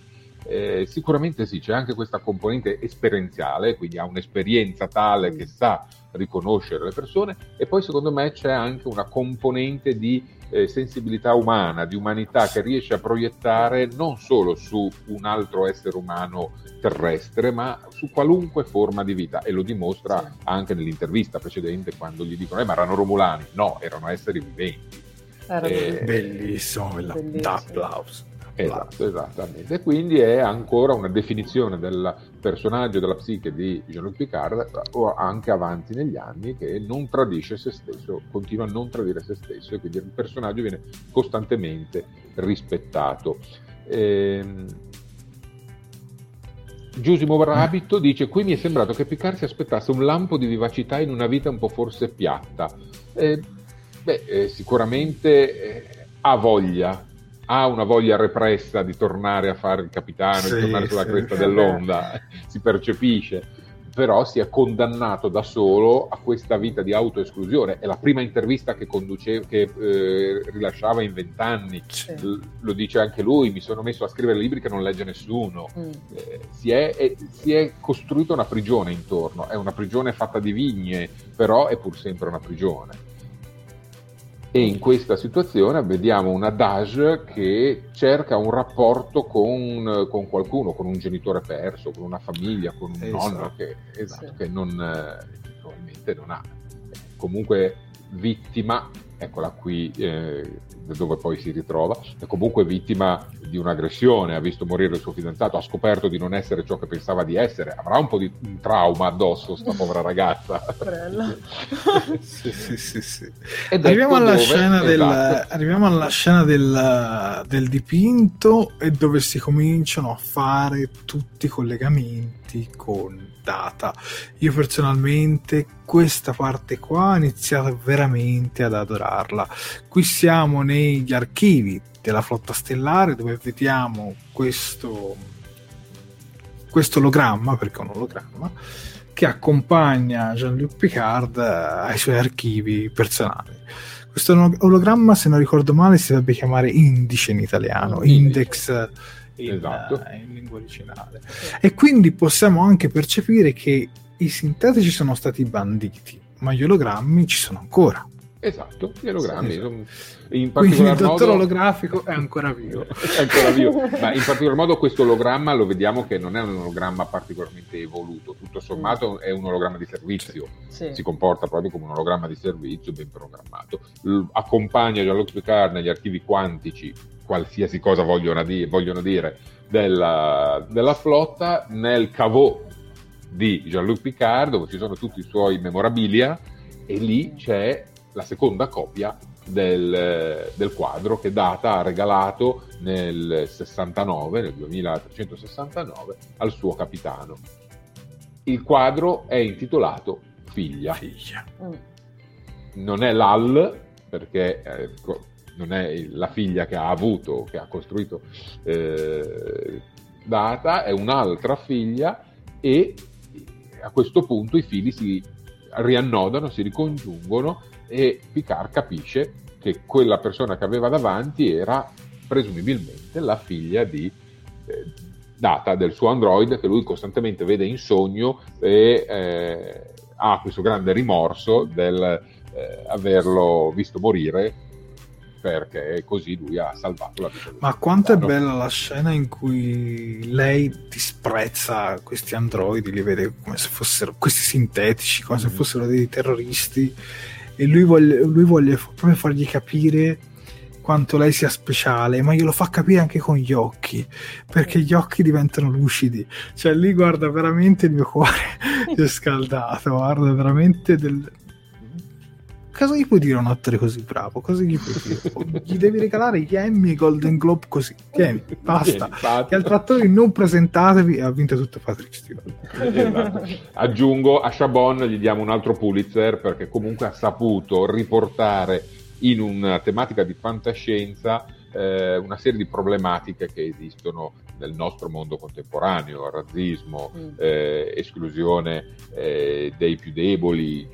Eh, sicuramente sì, c'è anche questa componente esperienziale, quindi ha un'esperienza tale che sa riconoscere le persone e poi secondo me c'è anche una componente di eh, sensibilità umana, di umanità che riesce a proiettare non solo su un altro essere umano terrestre, ma su qualunque forma di vita e lo dimostra sì. anche nell'intervista precedente quando gli dicono eh, ma erano romulani, no, erano esseri viventi. Era eh, bellissimo, bellissimo. d'applauso. Esatto, esattamente. E quindi è ancora una definizione del personaggio della psiche di Jean-Luc Picard, o anche avanti negli anni, che non tradisce se stesso, continua a non tradire se stesso, e quindi il personaggio viene costantemente rispettato. Ehm... Giusimo Rabito dice: Qui mi è sembrato che Picard si aspettasse un lampo di vivacità in una vita un po' forse piatta. Eh, beh, eh, sicuramente eh, ha voglia, ha una voglia repressa di tornare a fare il capitano, sì, di tornare sulla sì, cresta dell'onda, si percepisce, però si è condannato da solo a questa vita di autoesclusione. È la prima intervista che, conduce, che eh, rilasciava in vent'anni, sì. L- lo dice anche lui, mi sono messo a scrivere libri che non legge nessuno. Mm. Eh, si, è, è, si è costruita una prigione intorno, è una prigione fatta di vigne, però è pur sempre una prigione e in questa situazione vediamo un adage che cerca un rapporto con, con, qualcuno, con un genitore perso, con una famiglia, con un esatto. nonno che, esatto, sì. che non, eh, probabilmente non ha. Comunque vittima eccola qui eh, dove poi si ritrova, è comunque vittima di un'aggressione, ha visto morire il suo fidanzato, ha scoperto di non essere ciò che pensava di essere, avrà un po' di un trauma addosso sta povera ragazza. sì, sì, sì, sì. Arriviamo, alla dove, scena del, esatto. arriviamo alla scena del, del dipinto e dove si cominciano a fare tutti i collegamenti con data. Io personalmente questa parte qua ho iniziato veramente ad adorarla. Qui siamo negli archivi della flotta stellare dove vediamo questo, questo ologramma, perché è un ologramma, che accompagna Jean-Luc Picard eh, ai suoi archivi personali. Questo ologramma, se non ricordo male, si dovrebbe chiamare indice in italiano, index in, esatto. uh, in lingua originale. E quindi possiamo anche percepire che i sintetici sono stati banditi, ma gli ologrammi ci sono ancora. Esatto, gli ologrammi. Sì, esatto. In Quindi il dottore modo... olografico è ancora vivo. è ancora vivo. Ma in particolar modo questo ologramma lo vediamo che non è un ologramma particolarmente evoluto, tutto sommato è un ologramma di servizio, sì. si comporta proprio come un ologramma di servizio ben programmato. L- accompagna Jean-Luc Picard negli archivi quantici, qualsiasi cosa vogliono, di- vogliono dire, della, della flotta, nel cavò di Jean-Luc Picard dove ci sono tutti i suoi memorabilia e lì c'è la seconda copia del, del, quadro che Data ha regalato nel 69, nel 2369, al suo capitano. Il quadro è intitolato Figlia. Figlia. Mm. Non è l'Al, perché eh, non è la figlia che ha avuto, che ha costruito eh, Data, è un'altra figlia e a questo punto i fili si riannodano, si ricongiungono e Picard capisce che quella persona che aveva davanti era presumibilmente la figlia di eh, Data, del suo android che lui costantemente vede in sogno e eh, ha questo grande rimorso del eh, averlo visto morire perché così lui ha salvato la vita. Ma quanto è bella la scena in cui lei disprezza questi androidi, li vede come se fossero questi sintetici, come se mm. fossero dei terroristi e lui vuole, lui vuole proprio fargli capire quanto lei sia speciale, ma glielo fa capire anche con gli occhi, perché gli occhi diventano lucidi. Cioè, lì guarda veramente il mio cuore si è scaldato, guarda veramente del, cosa gli puoi dire a un attore così bravo? Cosa gli puoi dire? gli devi regalare gli Emmy e Golden Globe così. Tieni, basta. Gli altri attori non presentatevi e ha vinto tutto Patrick Stewart. Esatto. Aggiungo a Chabon gli diamo un altro Pulitzer perché comunque ha saputo riportare in una tematica di fantascienza eh, una serie di problematiche che esistono nel nostro mondo contemporaneo, razzismo, mm. eh, esclusione eh, dei più deboli,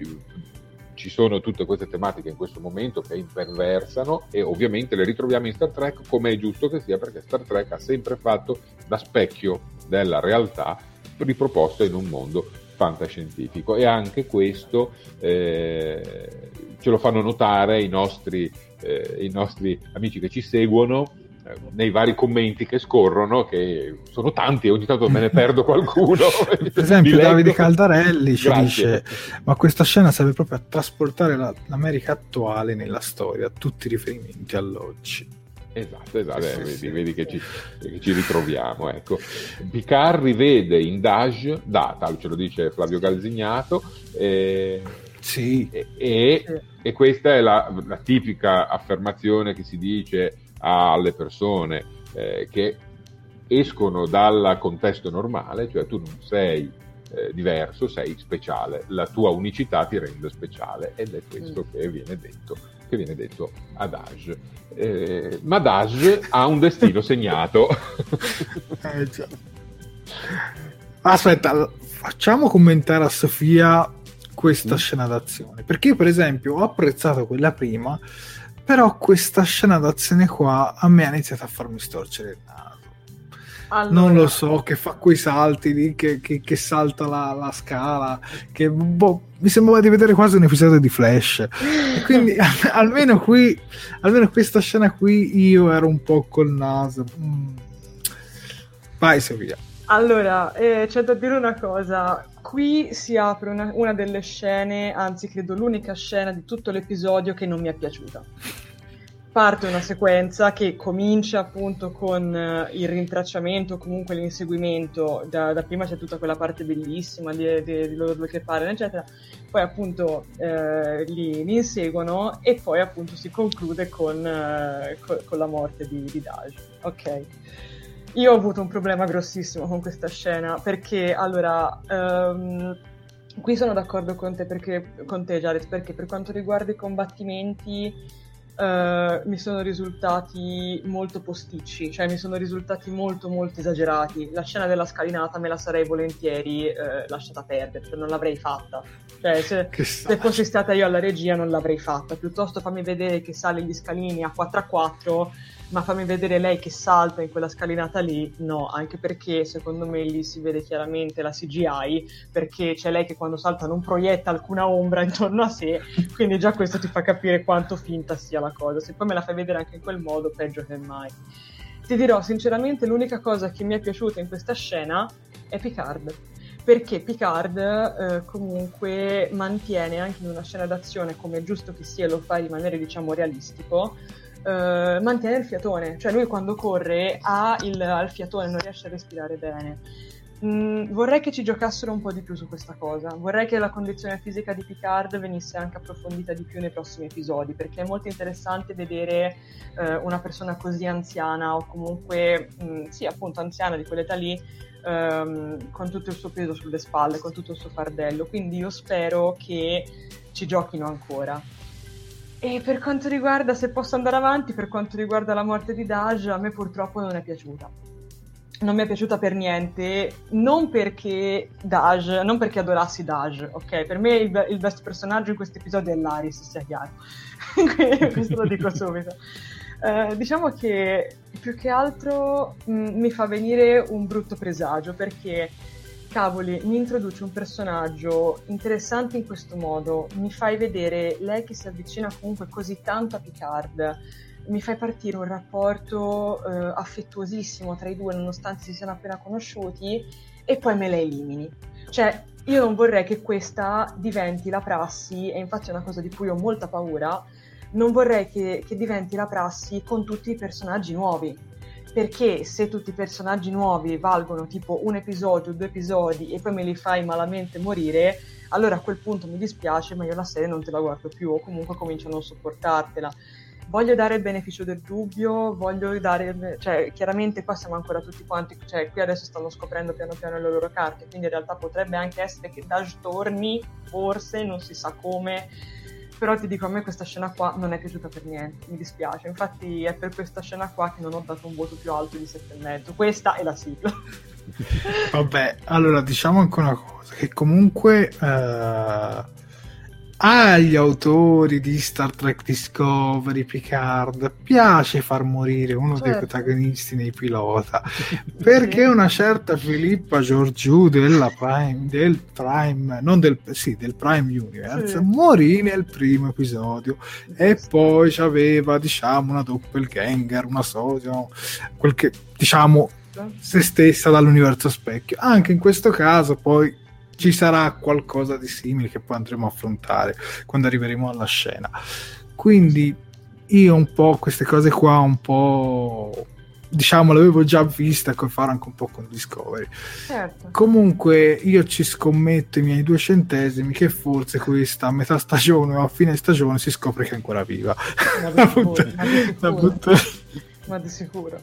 ci sono tutte queste tematiche in questo momento che imperversano e ovviamente le ritroviamo in Star Trek come è giusto che sia perché Star Trek ha sempre fatto da specchio della realtà riproposta in un mondo fantascientifico. E anche questo eh, ce lo fanno notare i nostri, eh, i nostri amici che ci seguono nei vari commenti che scorrono, che sono tanti e ogni tanto me ne perdo qualcuno. per esempio Davide Caldarelli ci Grazie. dice ma questa scena serve proprio a trasportare la, l'America attuale nella storia, tutti i riferimenti all'oggi. Esatto, esatto, eh, vedi, vedi che, ci, che, ci, ritroviamo. Ecco. Picard rivede in Dage, data, ce lo dice Flavio Galzignato, eh, sì. e, e, e, questa è la, la tipica affermazione che si dice alle persone eh, che escono dal contesto normale, cioè tu non sei eh, diverso, sei speciale, la tua unicità ti rende speciale ed è questo mm. che viene detto, che viene detto ad Age. Eh, ma Dage ha un destino segnato. eh. Aspetta, facciamo commentare a Sofia questa mm. scena d'azione, perché io per esempio ho apprezzato quella prima però questa scena d'azione qua a me ha iniziato a farmi storcere il naso. Allora. Non lo so, che fa quei salti lì, che, che, che salta la, la, scala, che boh, mi sembrava di vedere quasi un episodio di Flash. E quindi almeno qui, almeno questa scena qui, io ero un po' col naso. Mm. Vai Sofia. Allora, eh, c'è da dire una cosa. Qui si apre una, una, delle scene, anzi credo l'unica scena di tutto l'episodio che non mi è piaciuta. Parte una sequenza che comincia appunto con uh, il rintracciamento, comunque l'inseguimento. Da, da, prima c'è tutta quella parte bellissima di, di, di loro due che parlano, eccetera. Poi appunto eh, li, li, inseguono e poi appunto si conclude con, uh, co- con la morte di, di Daj. Ok. Io ho avuto un problema grossissimo con questa scena perché allora um, qui sono d'accordo con te, perché, con te Jared perché per quanto riguarda i combattimenti Uh, mi sono risultati molto posticci, cioè mi sono risultati molto molto esagerati. La scena della scalinata me la sarei volentieri uh, lasciata perdere, cioè non l'avrei fatta. Cioè, se, se, fossi stata io alla regia non l'avrei fatta, piuttosto fammi vedere che sale gli scalini a 4 a 4 ma fammi vedere lei che salta in quella scalinata lì, no, anche perché secondo me lì si vede chiaramente la CGI, perché c'è lei che quando salta non proietta alcuna ombra intorno a sé, quindi già questo ti fa capire quanto finta sia la cosa. Se poi me la fai vedere anche in quel modo, peggio che mai. Ti dirò sinceramente l'unica cosa che mi è piaciuta in questa scena è Picard perché Picard eh, comunque mantiene anche in una scena d'azione come è giusto che sia lo fa rimanere diciamo realistico eh, mantiene il fiatone, cioè lui quando corre ha il, ha il fiatone, non riesce a respirare bene. Mm, vorrei che ci giocassero un po' di più su questa cosa. Vorrei che la condizione fisica di Picard venisse anche approfondita di più nei prossimi episodi, perché è molto interessante vedere eh, una persona così anziana o comunque, mm, sì, appunto anziana di quell'età lì, ehm, con tutto il suo peso sulle spalle, con tutto il suo fardello. Quindi io spero che ci giochino ancora. E per quanto riguarda, se posso andare avanti, per quanto riguarda la morte di Daj, a me purtroppo non è piaciuta. Non mi è piaciuta per niente, non perché Daj, non perché adorassi Daj, ok? Per me il, il best personaggio in questo episodio è Laris, sia chiaro. Questo lo dico subito. Uh, diciamo che più che altro mh, mm, mi fa venire un brutto presagio perché cavoli, mi introduce un personaggio interessante in questo modo, mi fai vedere lei che si avvicina comunque così tanto a Picard, mi fai partire un rapporto eh, affettuosissimo tra i due nonostante si siano appena conosciuti e poi me la elimini. Cioè, io non vorrei che questa diventi la prassi, e infatti è una cosa di cui ho molta paura, non vorrei che, che diventi la prassi con tutti i personaggi nuovi perché se tutti i personaggi nuovi valgono tipo un episodio, due episodi e poi me li fai malamente morire, allora a quel punto mi dispiace, ma io la serie non te la guardo più o comunque comincio a non sopportartela. Voglio dare il beneficio del dubbio, voglio dare, cioè chiaramente qua siamo ancora tutti quanti, cioè qui adesso stanno scoprendo piano piano le loro carte, quindi in realtà potrebbe anche essere che Daj torni, forse, non si sa come, però ti dico, a me questa scena qua non è piaciuta per niente, mi dispiace. Infatti è per questa scena qua che non ho dato un voto più alto di 7,5. Questa è la sigla. Vabbè, allora diciamo anche una cosa, che comunque... Uh agli autori di Star Trek Discovery, Picard, piace far morire uno certo. dei protagonisti nei pilota perché una certa Filippa Giorgiù della Prime, del Prime, non del, sì, del Prime Universe, sì. morì nel primo episodio e poi aveva, diciamo, una doppelganger, una socia, quel che, diciamo, se stessa dall'universo specchio. Anche in questo caso, poi ci sarà qualcosa di simile che poi andremo a affrontare quando arriveremo alla scena. Quindi io un po' queste cose qua un po' diciamo l'avevo già vista con fare anche un po' con Discovery certo. comunque io ci scommetto i miei due centesimi che forse questa a metà stagione o a fine stagione si scopre che è ancora viva ma di sicuro, ma di sicuro.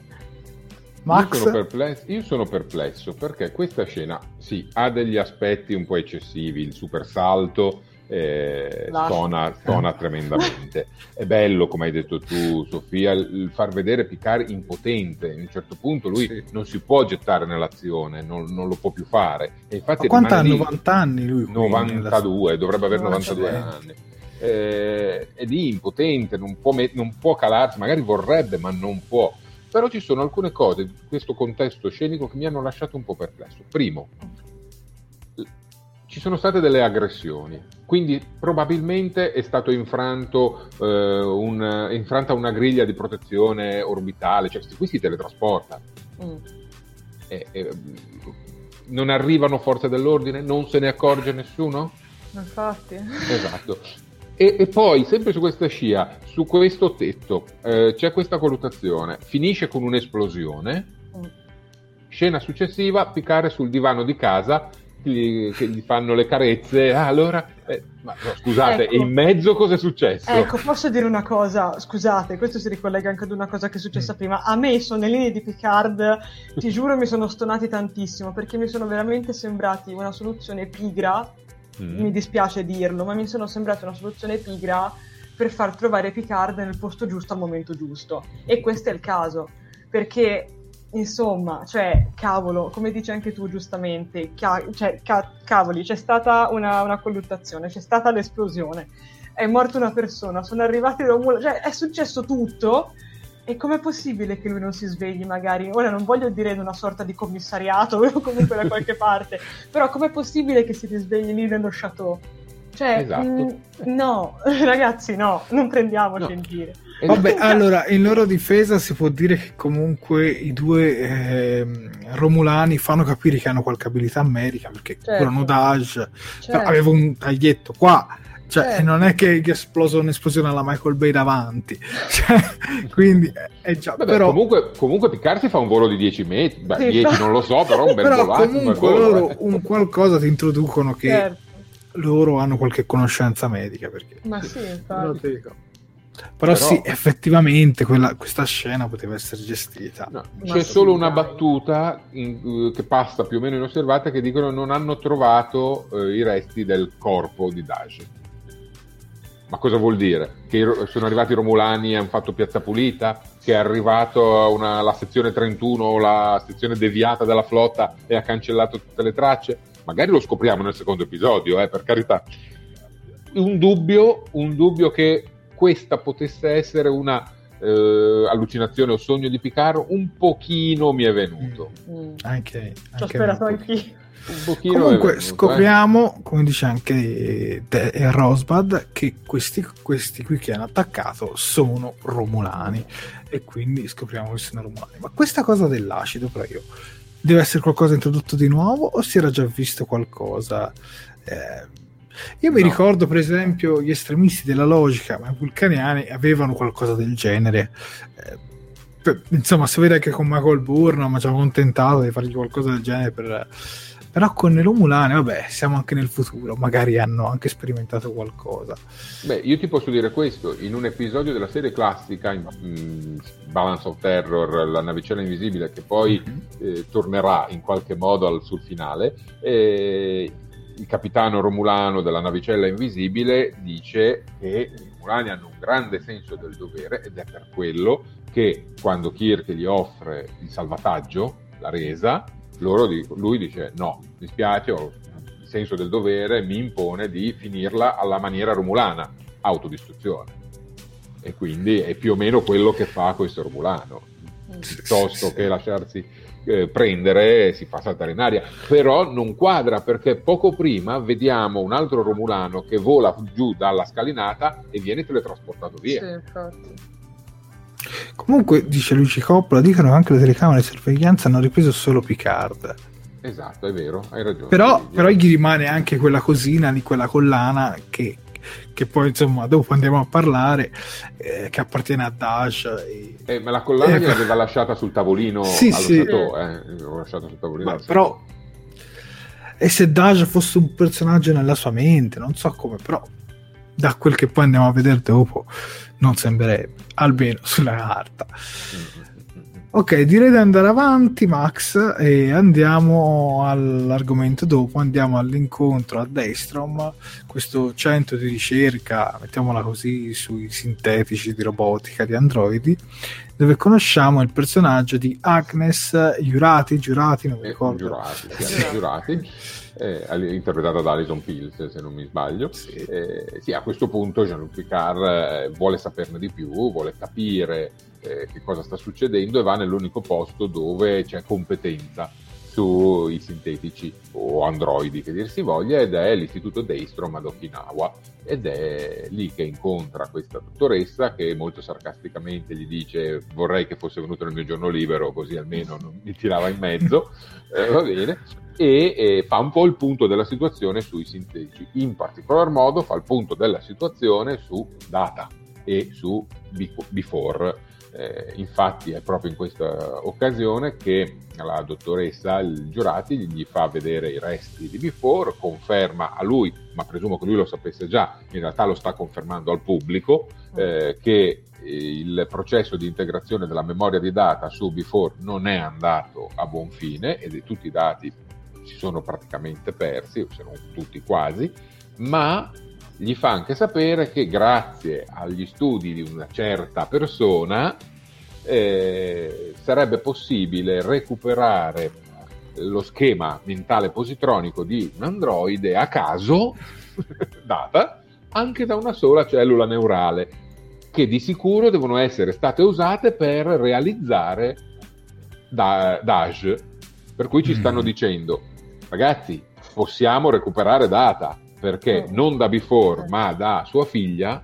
Max? Io sono, perplesso, io sono perplesso perché questa scena sì, ha degli aspetti un po' eccessivi, il super salto eh, stona, stona tremendamente. È bello, come hai detto tu, Sofia, il far vedere Picard impotente. A un certo punto lui sì. non si può gettare nell'azione, non, non lo può più fare. E infatti Ma quanti ha? 90 anni lui? 92, nella... dovrebbe avere 92 anni. Eh, è lì impotente, non può, met- non può calarsi, magari vorrebbe, ma non può però ci sono alcune cose in questo contesto scenico che mi hanno lasciato un po' perplesso. Primo, ci sono state delle aggressioni, quindi probabilmente è stato infranto, eh, un, infranta una griglia di protezione orbitale, cioè qui si teletrasporta. Mm. E, e, non arrivano forze dell'ordine, non se ne accorge nessuno? Infatti. Esatto. E, e, poi, sempre su questa scia, su questo tetto, eh, c'è questa colluttazione, finisce con un'esplosione, scena successiva, piccare sul divano di casa, gli, che gli fanno le carezze, ah, allora... Eh, ma, no, scusate, ecco. in mezzo cosa è successo? Ecco, posso dire una cosa, scusate, questo si ricollega anche ad una cosa che è successa mm. prima. A me sono le linee di Picard, ti giuro, mi sono stonati tantissimo, perché mi sono veramente sembrati una soluzione pigra mm. mi dispiace dirlo, ma mi sono sembrate una soluzione pigra per far trovare Picard nel posto giusto al momento giusto. E questo è il caso, perché insomma, cioè, cavolo, come dici anche tu giustamente, ca- cioè, ca- cavoli, c'è stata una, una, colluttazione, c'è stata l'esplosione, è morta una persona, sono arrivati Romulani, cioè è successo tutto e com'è possibile che lui non si svegli magari? Ora non voglio dire in una sorta di commissariato o comunque da qualche parte, però com'è possibile che si risvegli lì nello chateau? Cioè, esatto. mh, no, ragazzi, no, non prendiamoci no. in giro. Vabbè, allora, in loro difesa si può dire che comunque i due eh, Romulani fanno capire che hanno qualche abilità medica, perché certo. curano Daj, certo. aveva un taglietto qua, cioè, certo. non è che è esploso un'esplosione alla Michael Bay davanti, cioè, quindi è già. Vabbè, però... comunque, comunque Picard si fa un volo di 10 metri, Beh, sì, 10 non lo so, però un bel però volato. Comunque un loro eh. un qualcosa ti introducono che certo. loro hanno qualche conoscenza medica. Perché... Ma sì, infatti. Però, Però, sì, effettivamente quella, questa scena poteva essere gestita. No, c'è solo una battuta in, uh, che passa più o meno inosservata che dicono non hanno trovato uh, i resti del corpo di Dash. Ma cosa vuol dire? Che sono arrivati i Romulani e hanno fatto piazza pulita? Che è arrivato una, la sezione 31 la sezione deviata della flotta e ha cancellato tutte le tracce? Magari lo scopriamo nel secondo episodio, eh, per carità. Un dubbio, un dubbio che questa potesse essere una eh, allucinazione o sogno di Picaro, un pochino mi è venuto. Mm. Anche, Ci ho sperato anch'io. Comunque venuto, scopriamo, eh. come dice anche De- Rosbad, che questi, questi, qui che hanno attaccato sono Romulani e quindi scopriamo che sono Romulani. Ma questa cosa dell'acido, prego, deve essere qualcosa introdotto di nuovo o si era già visto qualcosa? Eh, io mi no. ricordo, per esempio, gli estremisti della logica, ma i vulcaniani avevano qualcosa del genere. Eh, per, insomma, si vede che con Michael Burnham ci ha contentato di fargli qualcosa del genere per, però con le Romulane, vabbè, siamo anche nel futuro, magari hanno anche sperimentato qualcosa. Beh, io ti posso dire questo, in un episodio della serie classica, in, in Balance of Terror, la navicella invisibile, che poi mm-hmm. eh, tornerà in qualche modo al, sul finale, eh, il capitano romulano della navicella invisibile dice che i romulani hanno un grande senso del dovere ed è per quello che quando Kirk gli offre il salvataggio, la resa, di, lui dice no, mi spiace, ho il senso del dovere, mi impone di finirla alla maniera romulana, autodistruzione. E quindi è più o meno quello che fa questo romulano, piuttosto che lasciarsi eh, prendere si fa saltare in aria, però non quadra perché poco prima vediamo un altro Romulano che vola giù dalla scalinata e viene teletrasportato via. Sì, Comunque, dice Luigi Coppola, dicono che anche le telecamere di sorveglianza hanno ripreso solo Picard. Esatto, è vero, hai ragione. Però, però gli rimane anche quella cosina di quella collana che che poi insomma dopo andiamo a parlare, eh, che appartiene a Dash. E... Eh, ma la collana eh, gliel'aveva lasciata sul tavolino sì, allo sì. Chateau, eh, lasciata sul tavolino. Ma, però, e se Dash fosse un personaggio nella sua mente, non so come, però da quel che poi andiamo a vedere dopo non sembrerebbe, almeno sulla carta. Ok, direi di andare avanti, Max, e andiamo all'argomento dopo. Andiamo all'incontro a Daystrom, questo centro di ricerca, mettiamola così, sui sintetici di robotica di androidi, dove conosciamo il personaggio di Agnes Giurati, Giurati, non mi eh, ricordo. Giurati, Giurati. Eh, interpretata da Alison Pills se non mi sbaglio. Sì. Eh, sì a questo punto Jean-Luc Picard eh, vuole saperne di più vuole capire eh, che cosa sta succedendo e va nell'unico posto dove c'è competenza sui sintetici o androidi che dir si voglia ed è l'istituto Daystrom ad Okinawa ed è lì che incontra questa dottoressa che molto sarcasticamente gli dice vorrei che fosse venuto nel mio giorno libero così almeno non mi tirava in mezzo eh, va bene e eh, fa un po' il punto della situazione sui sintetici. In particolar modo fa il punto della situazione su data e su before. Eh, infatti è proprio in questa occasione che la dottoressa Giurati gli fa vedere i resti di Before, conferma a lui, ma presumo che lui lo sapesse già, in realtà lo sta confermando al pubblico, eh, che il processo di integrazione della memoria di data su Before non è andato a buon fine e tutti i dati si sono praticamente persi, se non tutti quasi, ma gli fa anche sapere che grazie agli studi di una certa persona eh, sarebbe possibile recuperare lo schema mentale positronico di un androide a caso, data, anche da una sola cellula neurale, che di sicuro devono essere state usate per realizzare da, Dash. Per cui ci stanno mm. dicendo, ragazzi, possiamo recuperare data, perché non da Before, ma da sua figlia,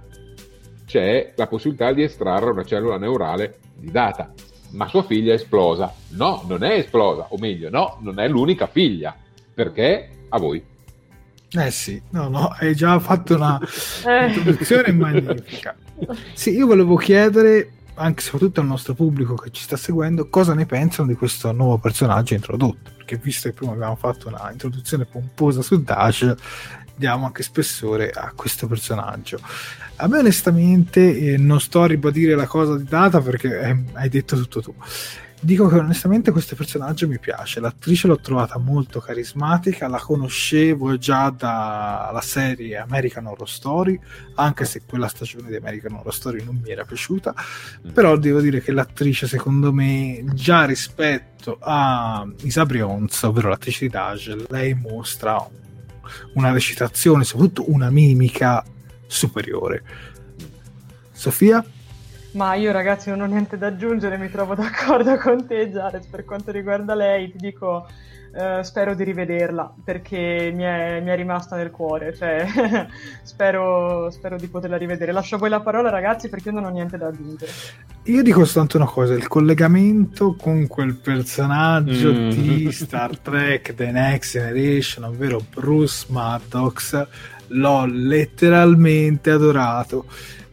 c'è la possibilità di estrarre una cellula neurale di data. Ma sua figlia è esplosa. No, non è esplosa, o meglio, no, non è l'unica figlia. Perché a voi? Eh sì, no, no, hai già fatto una eh. introduzione magnifica. Sì, io volevo chiedere, anche soprattutto al nostro pubblico che ci sta seguendo, cosa ne pensano di questo nuovo personaggio introdotto. Perché visto che prima abbiamo fatto una introduzione pomposa su Dash, diamo anche spessore a questo personaggio. A me onestamente, eh, non sto a ribadire la cosa di Data perché eh, hai detto tutto tu. Dico che onestamente questo personaggio mi piace, l'attrice l'ho trovata molto carismatica, la conoscevo già dalla serie American Horror Story, anche se quella stagione di American Horror Story non mi era piaciuta, mm. però devo dire che l'attrice secondo me già rispetto a Isa Brionz, ovvero l'attrice di Dage, lei mostra una recitazione, soprattutto una mimica superiore. Sofia? Ma io ragazzi non ho niente da aggiungere, mi trovo d'accordo con te Jared per quanto riguarda lei, ti dico uh, spero di rivederla perché mi è, mi è rimasta nel cuore, cioè spero, spero, di poterla rivedere. Lascio a voi la parola ragazzi perché io non ho niente da aggiungere. Io dico soltanto una cosa, il collegamento con quel personaggio mm. di Star Trek The Next Generation, ovvero Bruce Maddox, l'ho letteralmente adorato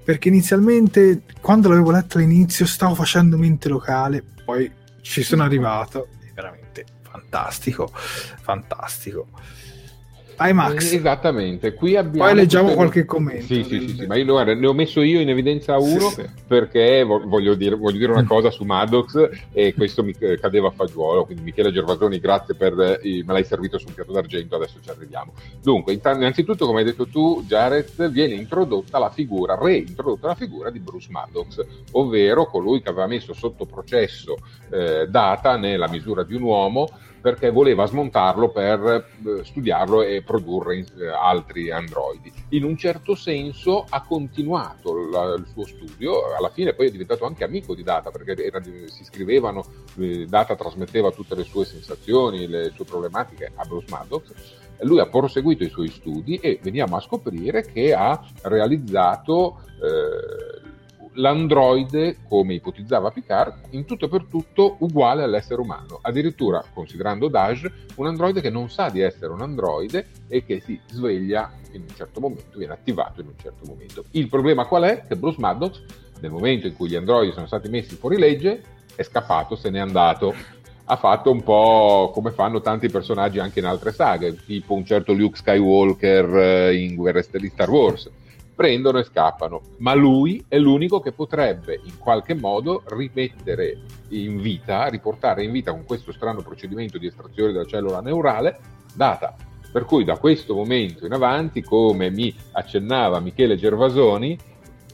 perché inizialmente quando l'avevo letto all'inizio stavo facendo mente locale, poi ci sono arrivato, è veramente fantastico, fantastico. IMAX. Esattamente, qui abbiamo... Poi leggiamo qualche commento. Sì, sì, sì, sì, ma io, guarda, ne ho messo io in evidenza uno sì, perché voglio dire, voglio dire, una cosa su Maddox e questo mi cadeva a fagiolo, quindi Michele Gervasoni, grazie per... me l'hai servito su un piatto d'argento, adesso ci arriviamo. Dunque, innanzitutto, come hai detto tu, Jared, viene introdotta la figura, reintrodotta la figura di Bruce Maddox, ovvero colui che aveva messo sotto processo eh, Data nella misura di un uomo perché voleva smontarlo per eh, studiarlo e produrre eh, altri androidi. In un certo senso ha continuato il suo studio, alla fine poi è diventato anche amico di Data perché era, si scrivevano, eh, Data trasmetteva tutte le sue sensazioni, le sue problematiche a Bruce Maddox. Lui ha proseguito i suoi studi e veniamo a scoprire che ha realizzato eh, l'androide, come ipotizzava Picard, in tutto e per tutto uguale all'essere umano. Addirittura, considerando Dage, un androide che non sa di essere un androide e che si sveglia in un certo momento, viene attivato in un certo momento. Il problema qual è? Che Bruce Maddox, nel momento in cui gli androidi sono stati messi fuori legge, è scappato, se n'è andato. Ha fatto un po' come fanno tanti personaggi anche in altre saghe, tipo un certo Luke Skywalker eh, in Guerre Stellari Star Wars prendono e scappano, ma lui è l'unico che potrebbe in qualche modo rimettere in vita, riportare in vita con questo strano procedimento di estrazione della cellula neurale data. Per cui da questo momento in avanti, come mi accennava Michele Gervasoni,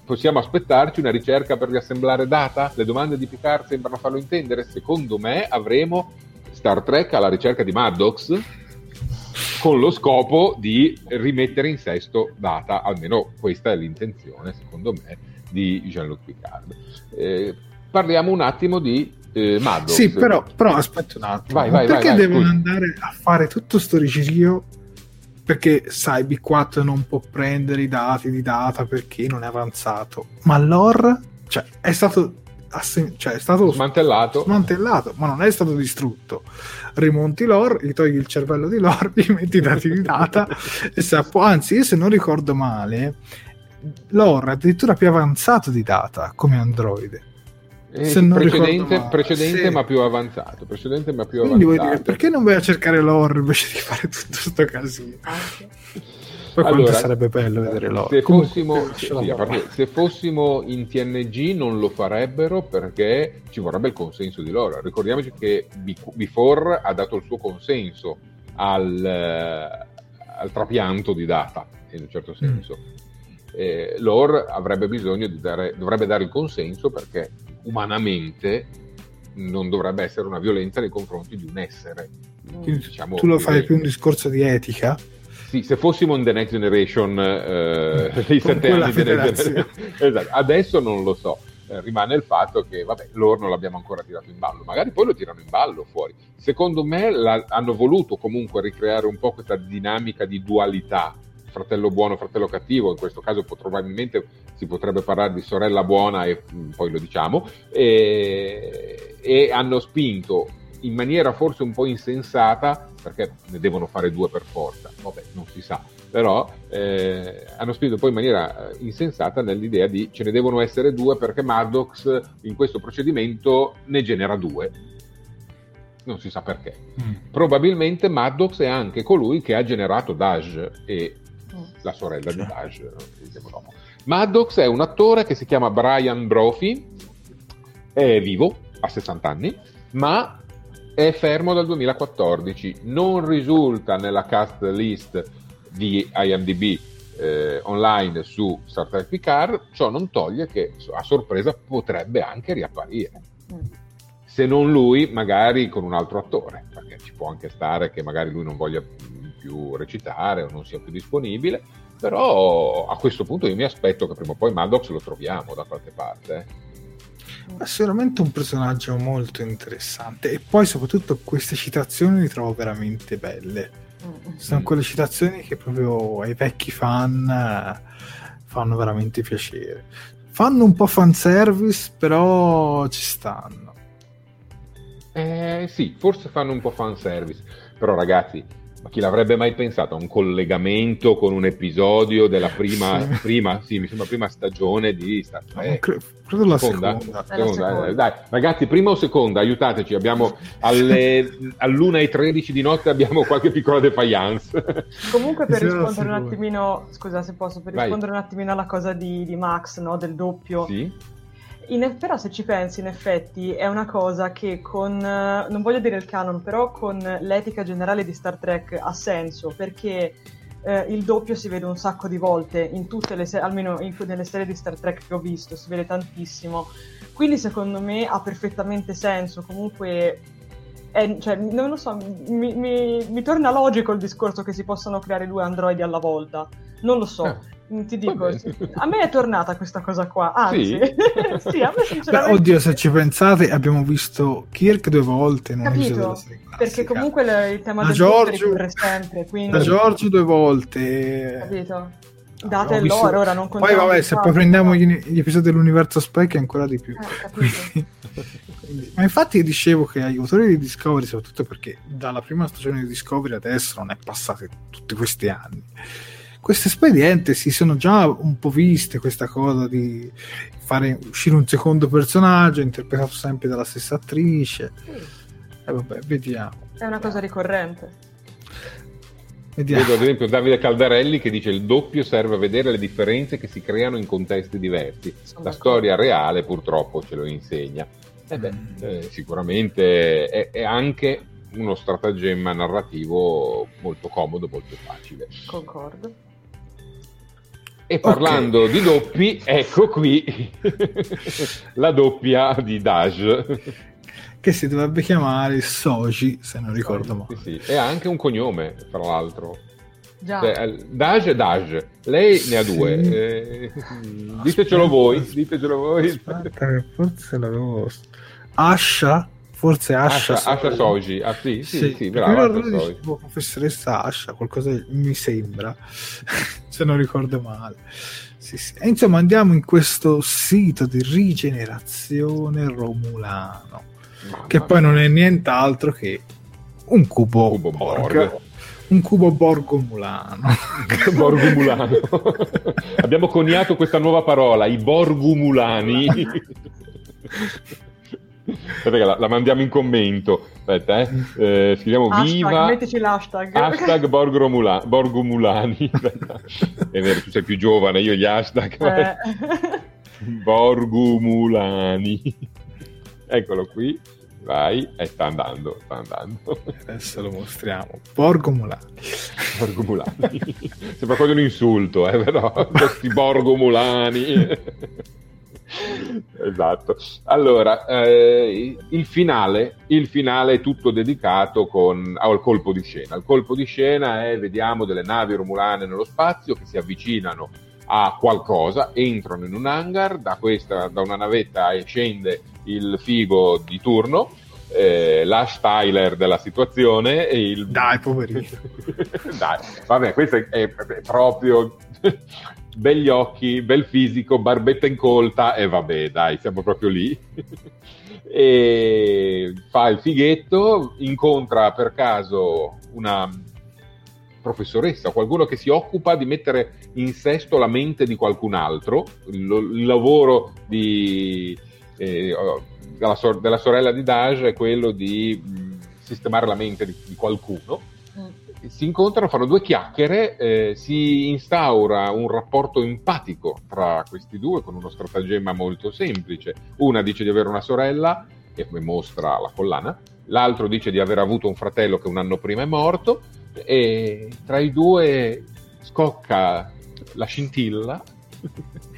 possiamo aspettarci una ricerca per riassemblare data? Le domande di Picard sembrano farlo intendere. Secondo me avremo Star Trek alla ricerca di Maddox con lo scopo di rimettere in sesto data, almeno questa è l'intenzione, secondo me, di Jean-Luc Picard. Eh, parliamo un attimo di eh, Maddox. Sì, però, però aspetta un attimo. Vai, vai, perché vai, devono scusa. andare a fare tutto sto rigirio? Perché sai, B4 non può prendere i dati di data perché non è avanzato. Ma l'OR, cioè, è stato assen- cioè è stato smantellato. smantellato, ma non è stato distrutto. Rimonti l'or, gli togli il cervello di lore, gli metti i dati di data e sappo. Anzi, io se non ricordo male, l'or è addirittura più avanzato di data come androide. Eh, precedente, male, precedente sì. ma più avanzato. Precedente ma più Quindi avanzato. Dire, perché non vai a cercare l'or invece di fare tutto questo casino? Poi allora, sarebbe bello vedere loro. Se fossimo, sì, se fossimo, in TNG non lo farebbero perché ci vorrebbe il consenso di loro. Ricordiamoci che Before ha dato il suo consenso al, al trapianto di data in un certo senso. Mm. Eh, L'OR avrebbe bisogno di dare, dovrebbe dare il consenso perché umanamente non dovrebbe essere una violenza nei confronti di un essere. Quindi diciamo, tu lo fai più un discorso di etica? Sì, se fossimo in The Next Generation eh, dei sette anni di Next esatto. adesso non lo so. Eh, rimane il fatto che vabbè, loro non l'abbiamo ancora tirato in ballo, magari poi lo tirano in ballo fuori. Secondo me la, hanno voluto comunque ricreare un po' questa dinamica di dualità, fratello buono, fratello cattivo, in questo caso probabilmente si potrebbe parlare di sorella buona e mm, poi lo diciamo, e, e hanno spinto in maniera forse un po' insensata, perché ne devono fare due per forza, vabbè, non si sa, però eh, hanno spinto poi in maniera eh, insensata nell'idea di ce ne devono essere due perché Maddox in questo procedimento ne genera due. Non si sa perché. Mm. Probabilmente Maddox è anche colui che ha generato Daj e mm. la sorella di Daj. Maddox è un attore che si chiama Brian Brophy, è vivo, ha 60 anni, ma è fermo dal 2014, non risulta nella cast list di IMDb eh, online su Star Trek Picard, ciò non toglie che a sorpresa potrebbe anche riapparire. Mm. Se non lui, magari con un altro attore, perché ci può anche stare che magari lui non voglia più recitare o non sia più disponibile, però a questo punto io mi aspetto che prima o poi Maddox lo troviamo da qualche parte. Eh. È sicuramente un personaggio molto interessante e poi soprattutto queste citazioni le trovo veramente belle sono quelle citazioni che proprio ai vecchi fan eh, fanno veramente piacere. Fanno un po' fanservice, però ci stanno. Eh sì, forse fanno un po' fanservice, però ragazzi, ma chi l'avrebbe mai pensato a un collegamento con un episodio della prima, sì. prima, sì, mi sembra prima stagione di Star Trek? Cre- credo la seconda. seconda. seconda. Eh, dai, ragazzi, prima o seconda, aiutateci, abbiamo alle, all'una e 13 di notte abbiamo qualche piccola defiance. Comunque per rispondere un attimino, scusa se posso, per rispondere Vai. un attimino alla cosa di, di Max, no, del doppio. Sì in, però se ci pensi, in effetti, è una cosa che con, non voglio dire il canon, però con l'etica generale di Star Trek ha senso, perché eh, il doppio si vede un sacco di volte, in tutte le se- almeno in, nelle serie di Star Trek che ho visto, si vede tantissimo. Quindi secondo me ha perfettamente senso, comunque è, cioè, non lo so, mi, mi, mi, torna logico il discorso che si possono creare due androidi alla volta. Non lo so. Eh. Ti dico, a me è tornata questa cosa qua. Anzi, sì, sì a me sinceramente. Beh, oddio, se ci pensate, abbiamo visto Kirk due volte. Non Capito? Perché comunque il tema del Giorgio ricorre sempre. Quindi... Da Giorgio due volte. Capito? Date visto... loro, ora non Poi vabbè, se poi prendiamo gli, gli, episodi dell'universo Spike ancora di più. Eh, Quindi... Ma infatti dicevo che agli autori di Discovery, soprattutto perché dalla prima stagione di Discovery adesso non è passati tutti questi anni questo espediente si sono già un po' viste questa cosa di fare uscire un secondo personaggio interpretato sempre dalla stessa attrice. Sì. E vabbè, vediamo. È una cosa ricorrente. Vediamo. Vedo ad esempio Davide Caldarelli che dice il doppio serve a vedere le differenze che si creano in contesti diversi. Sono La storia reale purtroppo ce lo insegna. Eh beh, mm. eh, sicuramente è, è, anche uno stratagemma narrativo molto comodo, molto facile. Concordo. E parlando okay. di doppi, ecco qui la doppia di Daj. Che si dovrebbe chiamare Soji, se non ricordo male. Sì, sì. E ha anche un cognome, tra l'altro. Già. Cioè, Daj e Daj. Lei ne ha sì. due. Eh, ditecelo voi. Ditecelo voi. Aspetta, forse l'avevo... Asha? Forse Asha, Asha, Asha Soji. Ah, sì, sì, sì, sì brava. Dicevo, professoressa Asha, qualcosa mi sembra, se non ricordo male. Sì, sì. E insomma, andiamo in questo sito di rigenerazione romulano, Mamma che poi non è nient'altro che un cubo, cubo Borg. Un cubo borgomulano. borgomulano. Abbiamo coniato questa nuova parola, i borgumulani. Aspetta che la, la, mandiamo in commento. Aspetta, eh. eh scriviamo hashtag, viva. Mettici l'hashtag. Hashtag Borgo, Mula, Borgo Mulani. È vero, tu sei più giovane, io gli hashtag. Eh. Borgo Mulani. Eccolo qui. vai, e sta andando, sta andando. Adesso lo mostriamo. Borgo Mulani. Borgo Mulani. Sembra quasi un insulto, eh, però, questi Borgo Mulani. esatto. Allora, eh, il, finale, il finale è tutto dedicato con, al colpo di scena. Il colpo di scena è, vediamo, delle navi romulane nello spazio che si avvicinano a qualcosa, entrano in un hangar, da, questa, da una navetta scende il figo di turno, eh, l'Ash Tyler della situazione e il... Dai, poverino. Dai, vabbè, questo è, è proprio begli occhi, bel fisico, barbetta incolta e vabbè, dai, siamo proprio lì. e fa il fighetto, incontra per caso una professoressa, qualcuno che si occupa di mettere in sesto la mente di qualcun altro, il, il lavoro di, eh, della, sor- della, sorella di Dage è quello di mh, sistemare la mente di, di qualcuno. Si incontrano, fanno due chiacchiere, eh, si instaura un rapporto empatico tra questi due con uno stratagemma molto semplice. Una dice di avere una sorella, che mostra la collana, l'altro dice di aver avuto un fratello che un anno prima è morto, e tra i due scocca la scintilla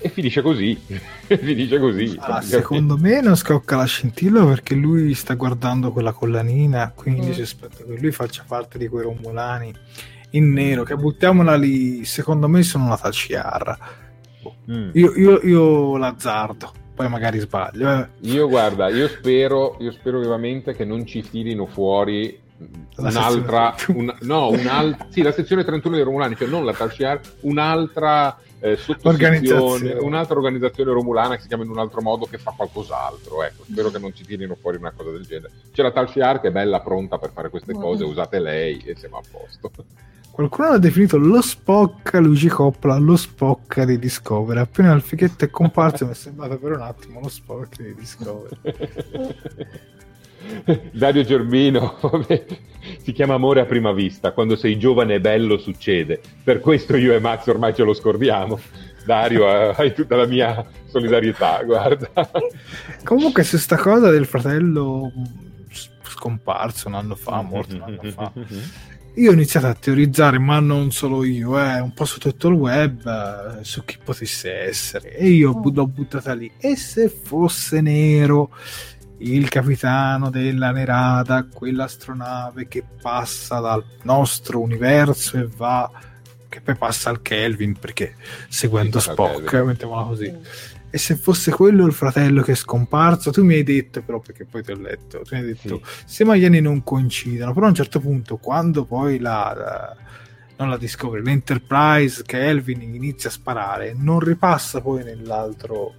e finisce così. finisce così. Ah, secondo me non scocca la scintilla perché lui sta guardando quella collanina, quindi mm. si aspetta che lui faccia parte di quei romulani in nero che buttiamola lì. Secondo me sono una taciarra. Mm. Io, io, io l'azzardo poi magari sbaglio. Eh. Io guarda, io spero, io spero vivamente che non ci tirino fuori un'altra, un, no, un'altra, sì, la sezione 31 dei Romulani, cioè non la Talciar, un'altra eh, un'altra organizzazione romulana che si chiama in un altro modo che fa qualcos'altro. Ecco, spero che non ci tirino fuori una cosa del genere. C'è la Talciar che è bella, pronta per fare queste cose, usate lei e siamo a posto. Qualcuno l'ha definito lo Spock Luigi Coppola, lo Spock di Discovery. Appena il fichetto è comparso mi è sembrato per un attimo lo Spock di Discovery. Dario Germino si chiama amore a prima vista, quando sei giovane e bello succede, per questo io e Max ormai ce lo scordiamo. Dario, eh, hai tutta la mia solidarietà, guarda. Comunque su sta cosa del fratello scomparso un anno fa, morto un anno fa, io ho iniziato a teorizzare, ma non solo io, eh, un po' su tutto il web, eh, su chi potesse essere. E io oh. l'ho buttata lì. E se fosse nero? Il capitano della Nerada, quell'astronave che passa dal nostro universo e va che poi passa al Kelvin perché seguendo sì, Spock, mettiamola così. Mm. E se fosse quello il fratello che è scomparso, tu mi hai detto, però perché poi ti ho letto, tu mi hai detto, sì. se Maiani non coincidono, però a un certo punto, quando poi la, la non la Discovery, l'Enterprise, Kelvin inizia a sparare, non ripassa poi nell'altro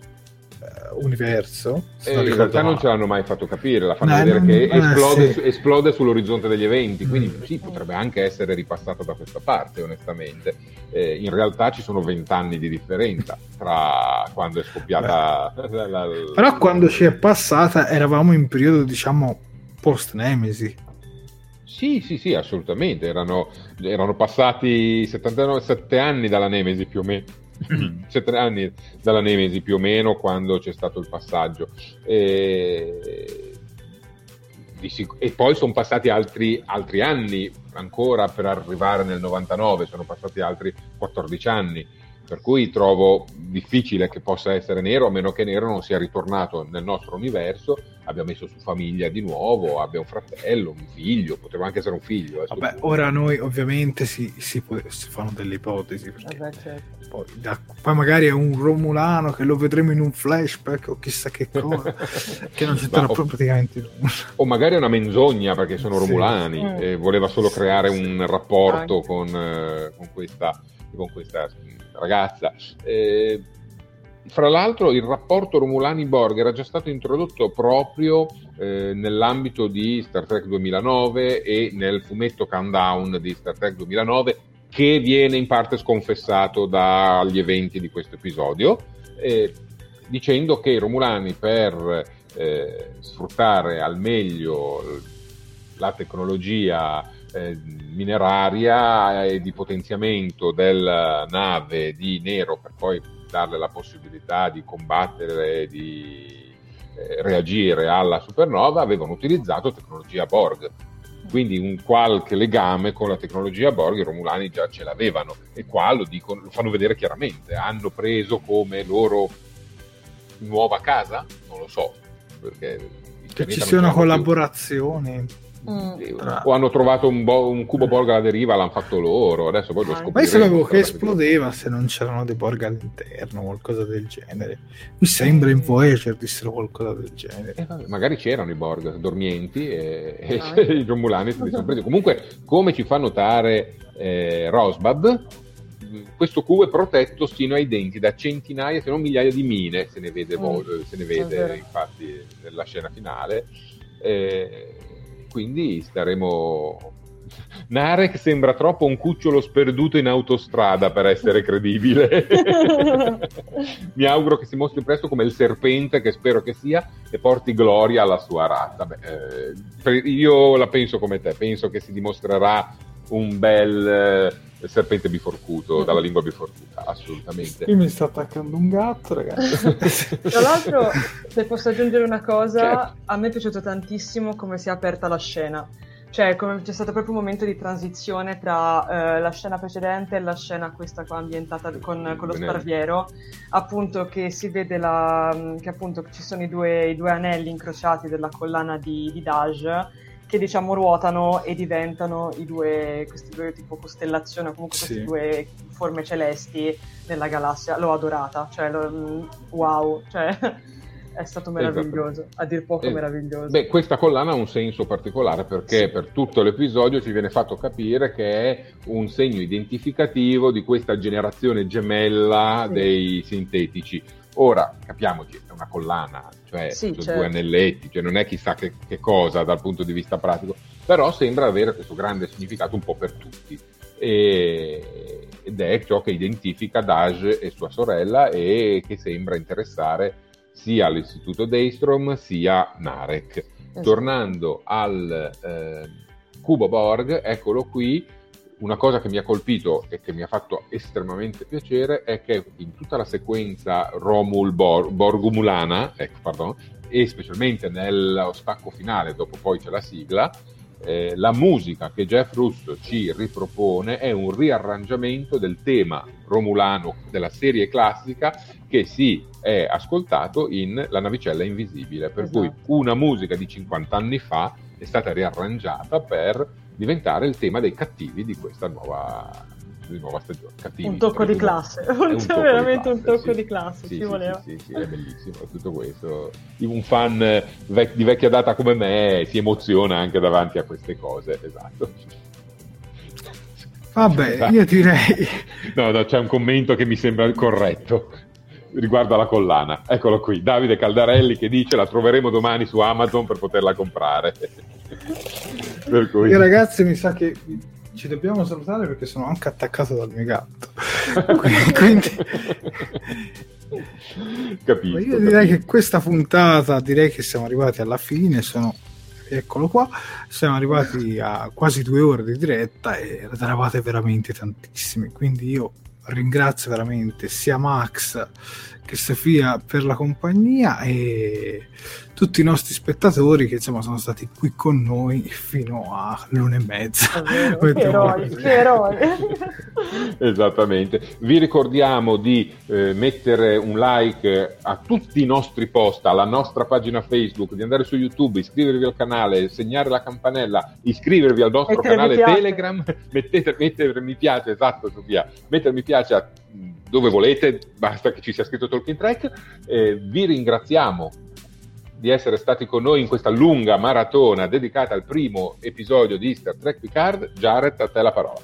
universo. Eh, in realtà non ce l'hanno mai fatto capire, la fanno no, vedere non, che eh, esplode, sì. esplode, sull'orizzonte degli eventi, quindi mm. sì, potrebbe anche essere ripassata da questa parte, onestamente. Eh, in realtà ci sono vent'anni di differenza tra quando è scoppiata la, la, Però quando ci è passata eravamo in periodo, diciamo, post-Nemesi. Sì, sì, sì, assolutamente. Erano, erano passati 79, 7 anni dalla Nemesi più o meno. Sette anni dalla Nemesi più o meno quando c'è stato il passaggio. E, e poi sono passati altri, altri, anni ancora per arrivare nel 99, sono passati altri 14 anni, per cui trovo difficile che possa essere nero, a meno che nero non sia ritornato nel nostro universo abbia messo su famiglia di nuovo, abbia un fratello, un figlio, potrebbe anche essere un figlio. Eh, Vabbè, ora noi ovviamente si, si, si fanno delle ipotesi, perché Vabbè, certo. poi, da, poi, magari è un Romulano che lo vedremo in un flashback o chissà che cosa, che non c'entra proprio praticamente nulla. O magari è una menzogna perché sono sì. Romulani mm. e voleva solo sì, creare sì. un rapporto con, eh, con, questa, con, questa, ragazza. Eh, fra l'altro il rapporto Romulani-Borg era già stato introdotto proprio eh, nell'ambito di Star Trek 2009 e nel fumetto Countdown di Star Trek 2009 che viene in parte sconfessato dagli eventi di questo episodio, eh, dicendo che i Romulani per eh, sfruttare al meglio la eh, mineraria e di potenziamento della nave di Nero per poi darle la possibilità di combattere, di eh, reagire alla supernova avevano utilizzato tecnologia Borg. Quindi un qualche legame con la tecnologia Borg i Romulani già ce l'avevano e qua lo, dicono, lo fanno vedere chiaramente. Hanno preso come loro nuova casa? Non lo so, perché che ci sia una collaborazione Mm. O hanno trovato un, bo- un, cubo Borg alla deriva, l'hanno fatto loro. Adesso poi lo scopriremo. Ma io sapevo che esplodeva se non c'erano dei Borg all'interno, qualcosa del genere. Mi sembra in Voyager dissero qualcosa del genere. Eh, magari c'erano i Borg dormienti e, ah, e i Romulani se li sono presi. Comunque, come ci fa notare eh, Rosbab, questo cubo è protetto sino ai denti da centinaia, se non migliaia di mine, se ne vede, mm. se ne vede infatti nella scena finale. Eh, quindi staremo... Narek sembra troppo un cucciolo sperduto in autostrada per essere credibile. Mi auguro che si mostri presto come il serpente che spero che sia e porti gloria alla sua razza. Beh, eh, io la penso come te, penso che si dimostrerà un bel eh, serpente biforcuto, mm. dalla lingua biforcuta, assolutamente. Qui mi sta attaccando un gatto, ragazzi. Tra l'altro, se posso aggiungere una cosa, certo. a me è piaciuto tantissimo come si è aperta la scena. Cioè, come c'è stato proprio un momento di transizione tra eh, la scena precedente e la scena questa qua ambientata con, con lo sparviero, appunto che si vede la, che appunto ci sono i due, i due anelli incrociati della collana di, di Daj che diciamo ruotano e diventano i due, queste due tipo costellazioni o comunque sì. queste due forme celesti della galassia. L'ho adorata, cioè lo, mm, wow, cioè è stato meraviglioso, esatto. a dir poco eh, meraviglioso. Beh, questa collana ha un senso particolare perché sì. per tutto l'episodio ci viene fatto capire che è un segno identificativo di questa generazione gemella sì. dei sintetici Ora, capiamoci, è una collana, cioè sì, certo. due anelletti, cioè non è chissà che, che, cosa dal punto di vista pratico, però sembra avere questo grande significato un po' per tutti. E, ed è ciò che identifica Daj e sua sorella e che sembra interessare sia l'Istituto Daystrom sia Narek. Esatto. Tornando al eh, Cubo Borg, eccolo qui, una cosa che mi ha colpito e che mi ha fatto estremamente piacere è che in tutta la sequenza Romul Bor- Borgumulana, ecco, pardon, e specialmente nello stacco finale, dopo poi c'è la sigla, eh, la musica che Jeff Russo ci ripropone è un riarrangiamento del tema romulano della serie classica che si è ascoltato in La navicella invisibile, per esatto. cui una musica di 50 anni fa è stata riarrangiata per diventare il tema dei cattivi di questa nuova, di nuova stagione. Cattivi, un tocco di classe, un tocco veramente classe, un tocco sì. di classe, sì, ci sì, voleva. Sì, sì, è bellissimo tutto questo. Un fan vec- di vecchia data come me si emoziona anche davanti a queste cose, esatto. Vabbè, io direi... No, no, c'è un commento che mi sembra corretto riguardo alla collana. Eccolo qui, Davide Caldarelli che dice la troveremo domani su Amazon per poterla comprare. per cui... E ragazzi, mi sa che ci dobbiamo salutare perché sono anche attaccato dal mio gatto. Quindi... Capisco, io direi capisco. che questa puntata, direi che siamo arrivati alla fine, sono eccolo qua, siamo arrivati a quasi due ore di diretta e eravate veramente tantissimi, quindi io ringrazio veramente sia Max che Sofia per la compagnia e tutti i nostri spettatori che insomma sono stati qui con noi fino a l'una e mezza. che eroi, che eroi. Esattamente. Vi ricordiamo di eh, mettere un like a tutti i nostri post, alla nostra pagina Facebook, di andare su YouTube, iscrivervi al canale, segnare la campanella, iscrivervi al nostro mettere canale Telegram, mettete, mettere mi piace, esatto Sofia, mettere mi piace a dove volete, basta che ci sia scritto Talking Track. Eh, vi ringraziamo di essere stati con noi in questa lunga maratona dedicata al primo episodio di Star Trek Picard. Jared, a te la parola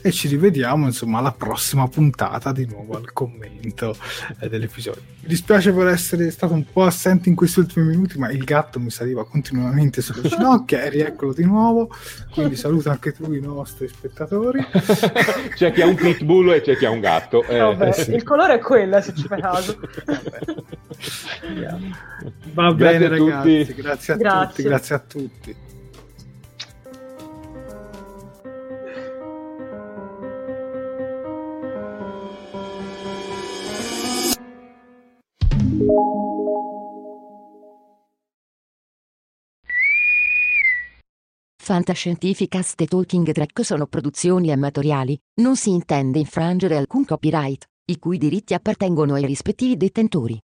e ci rivediamo insomma alla prossima puntata di nuovo al commento eh, dell'episodio. Mi dispiace per essere stato un po' assente in questi ultimi minuti, ma il gatto mi saliva continuamente sulle ginocchia e rieccolo di nuovo, quindi saluto anche tu i nostri spettatori. c'è chi ha un pitbull e c'è chi ha un gatto. Eh. Vabbè, sì. Il colore è quello, se ci fai caso. Va bene ragazzi, grazie a grazie. tutti, grazie a tutti. Fantascientificast e Talking Drag sono produzioni amatoriali, non si intende infrangere alcun copyright, i cui diritti appartengono ai rispettivi detentori.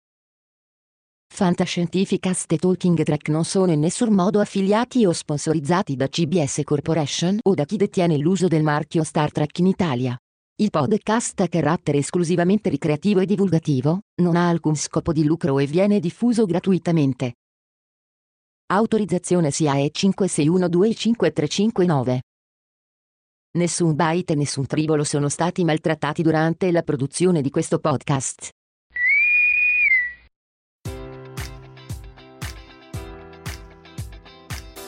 Fantascientificast e Talking Drag non sono in nessun modo affiliati o sponsorizzati da CBS Corporation o da chi detiene l'uso del marchio Star Trek in Italia. Il podcast ha carattere esclusivamente ricreativo e divulgativo, non ha alcun scopo di lucro e viene diffuso gratuitamente. Autorizzazione SIAE 56125359. Nessun byte e nessun tribolo sono stati maltrattati durante la produzione di questo podcast.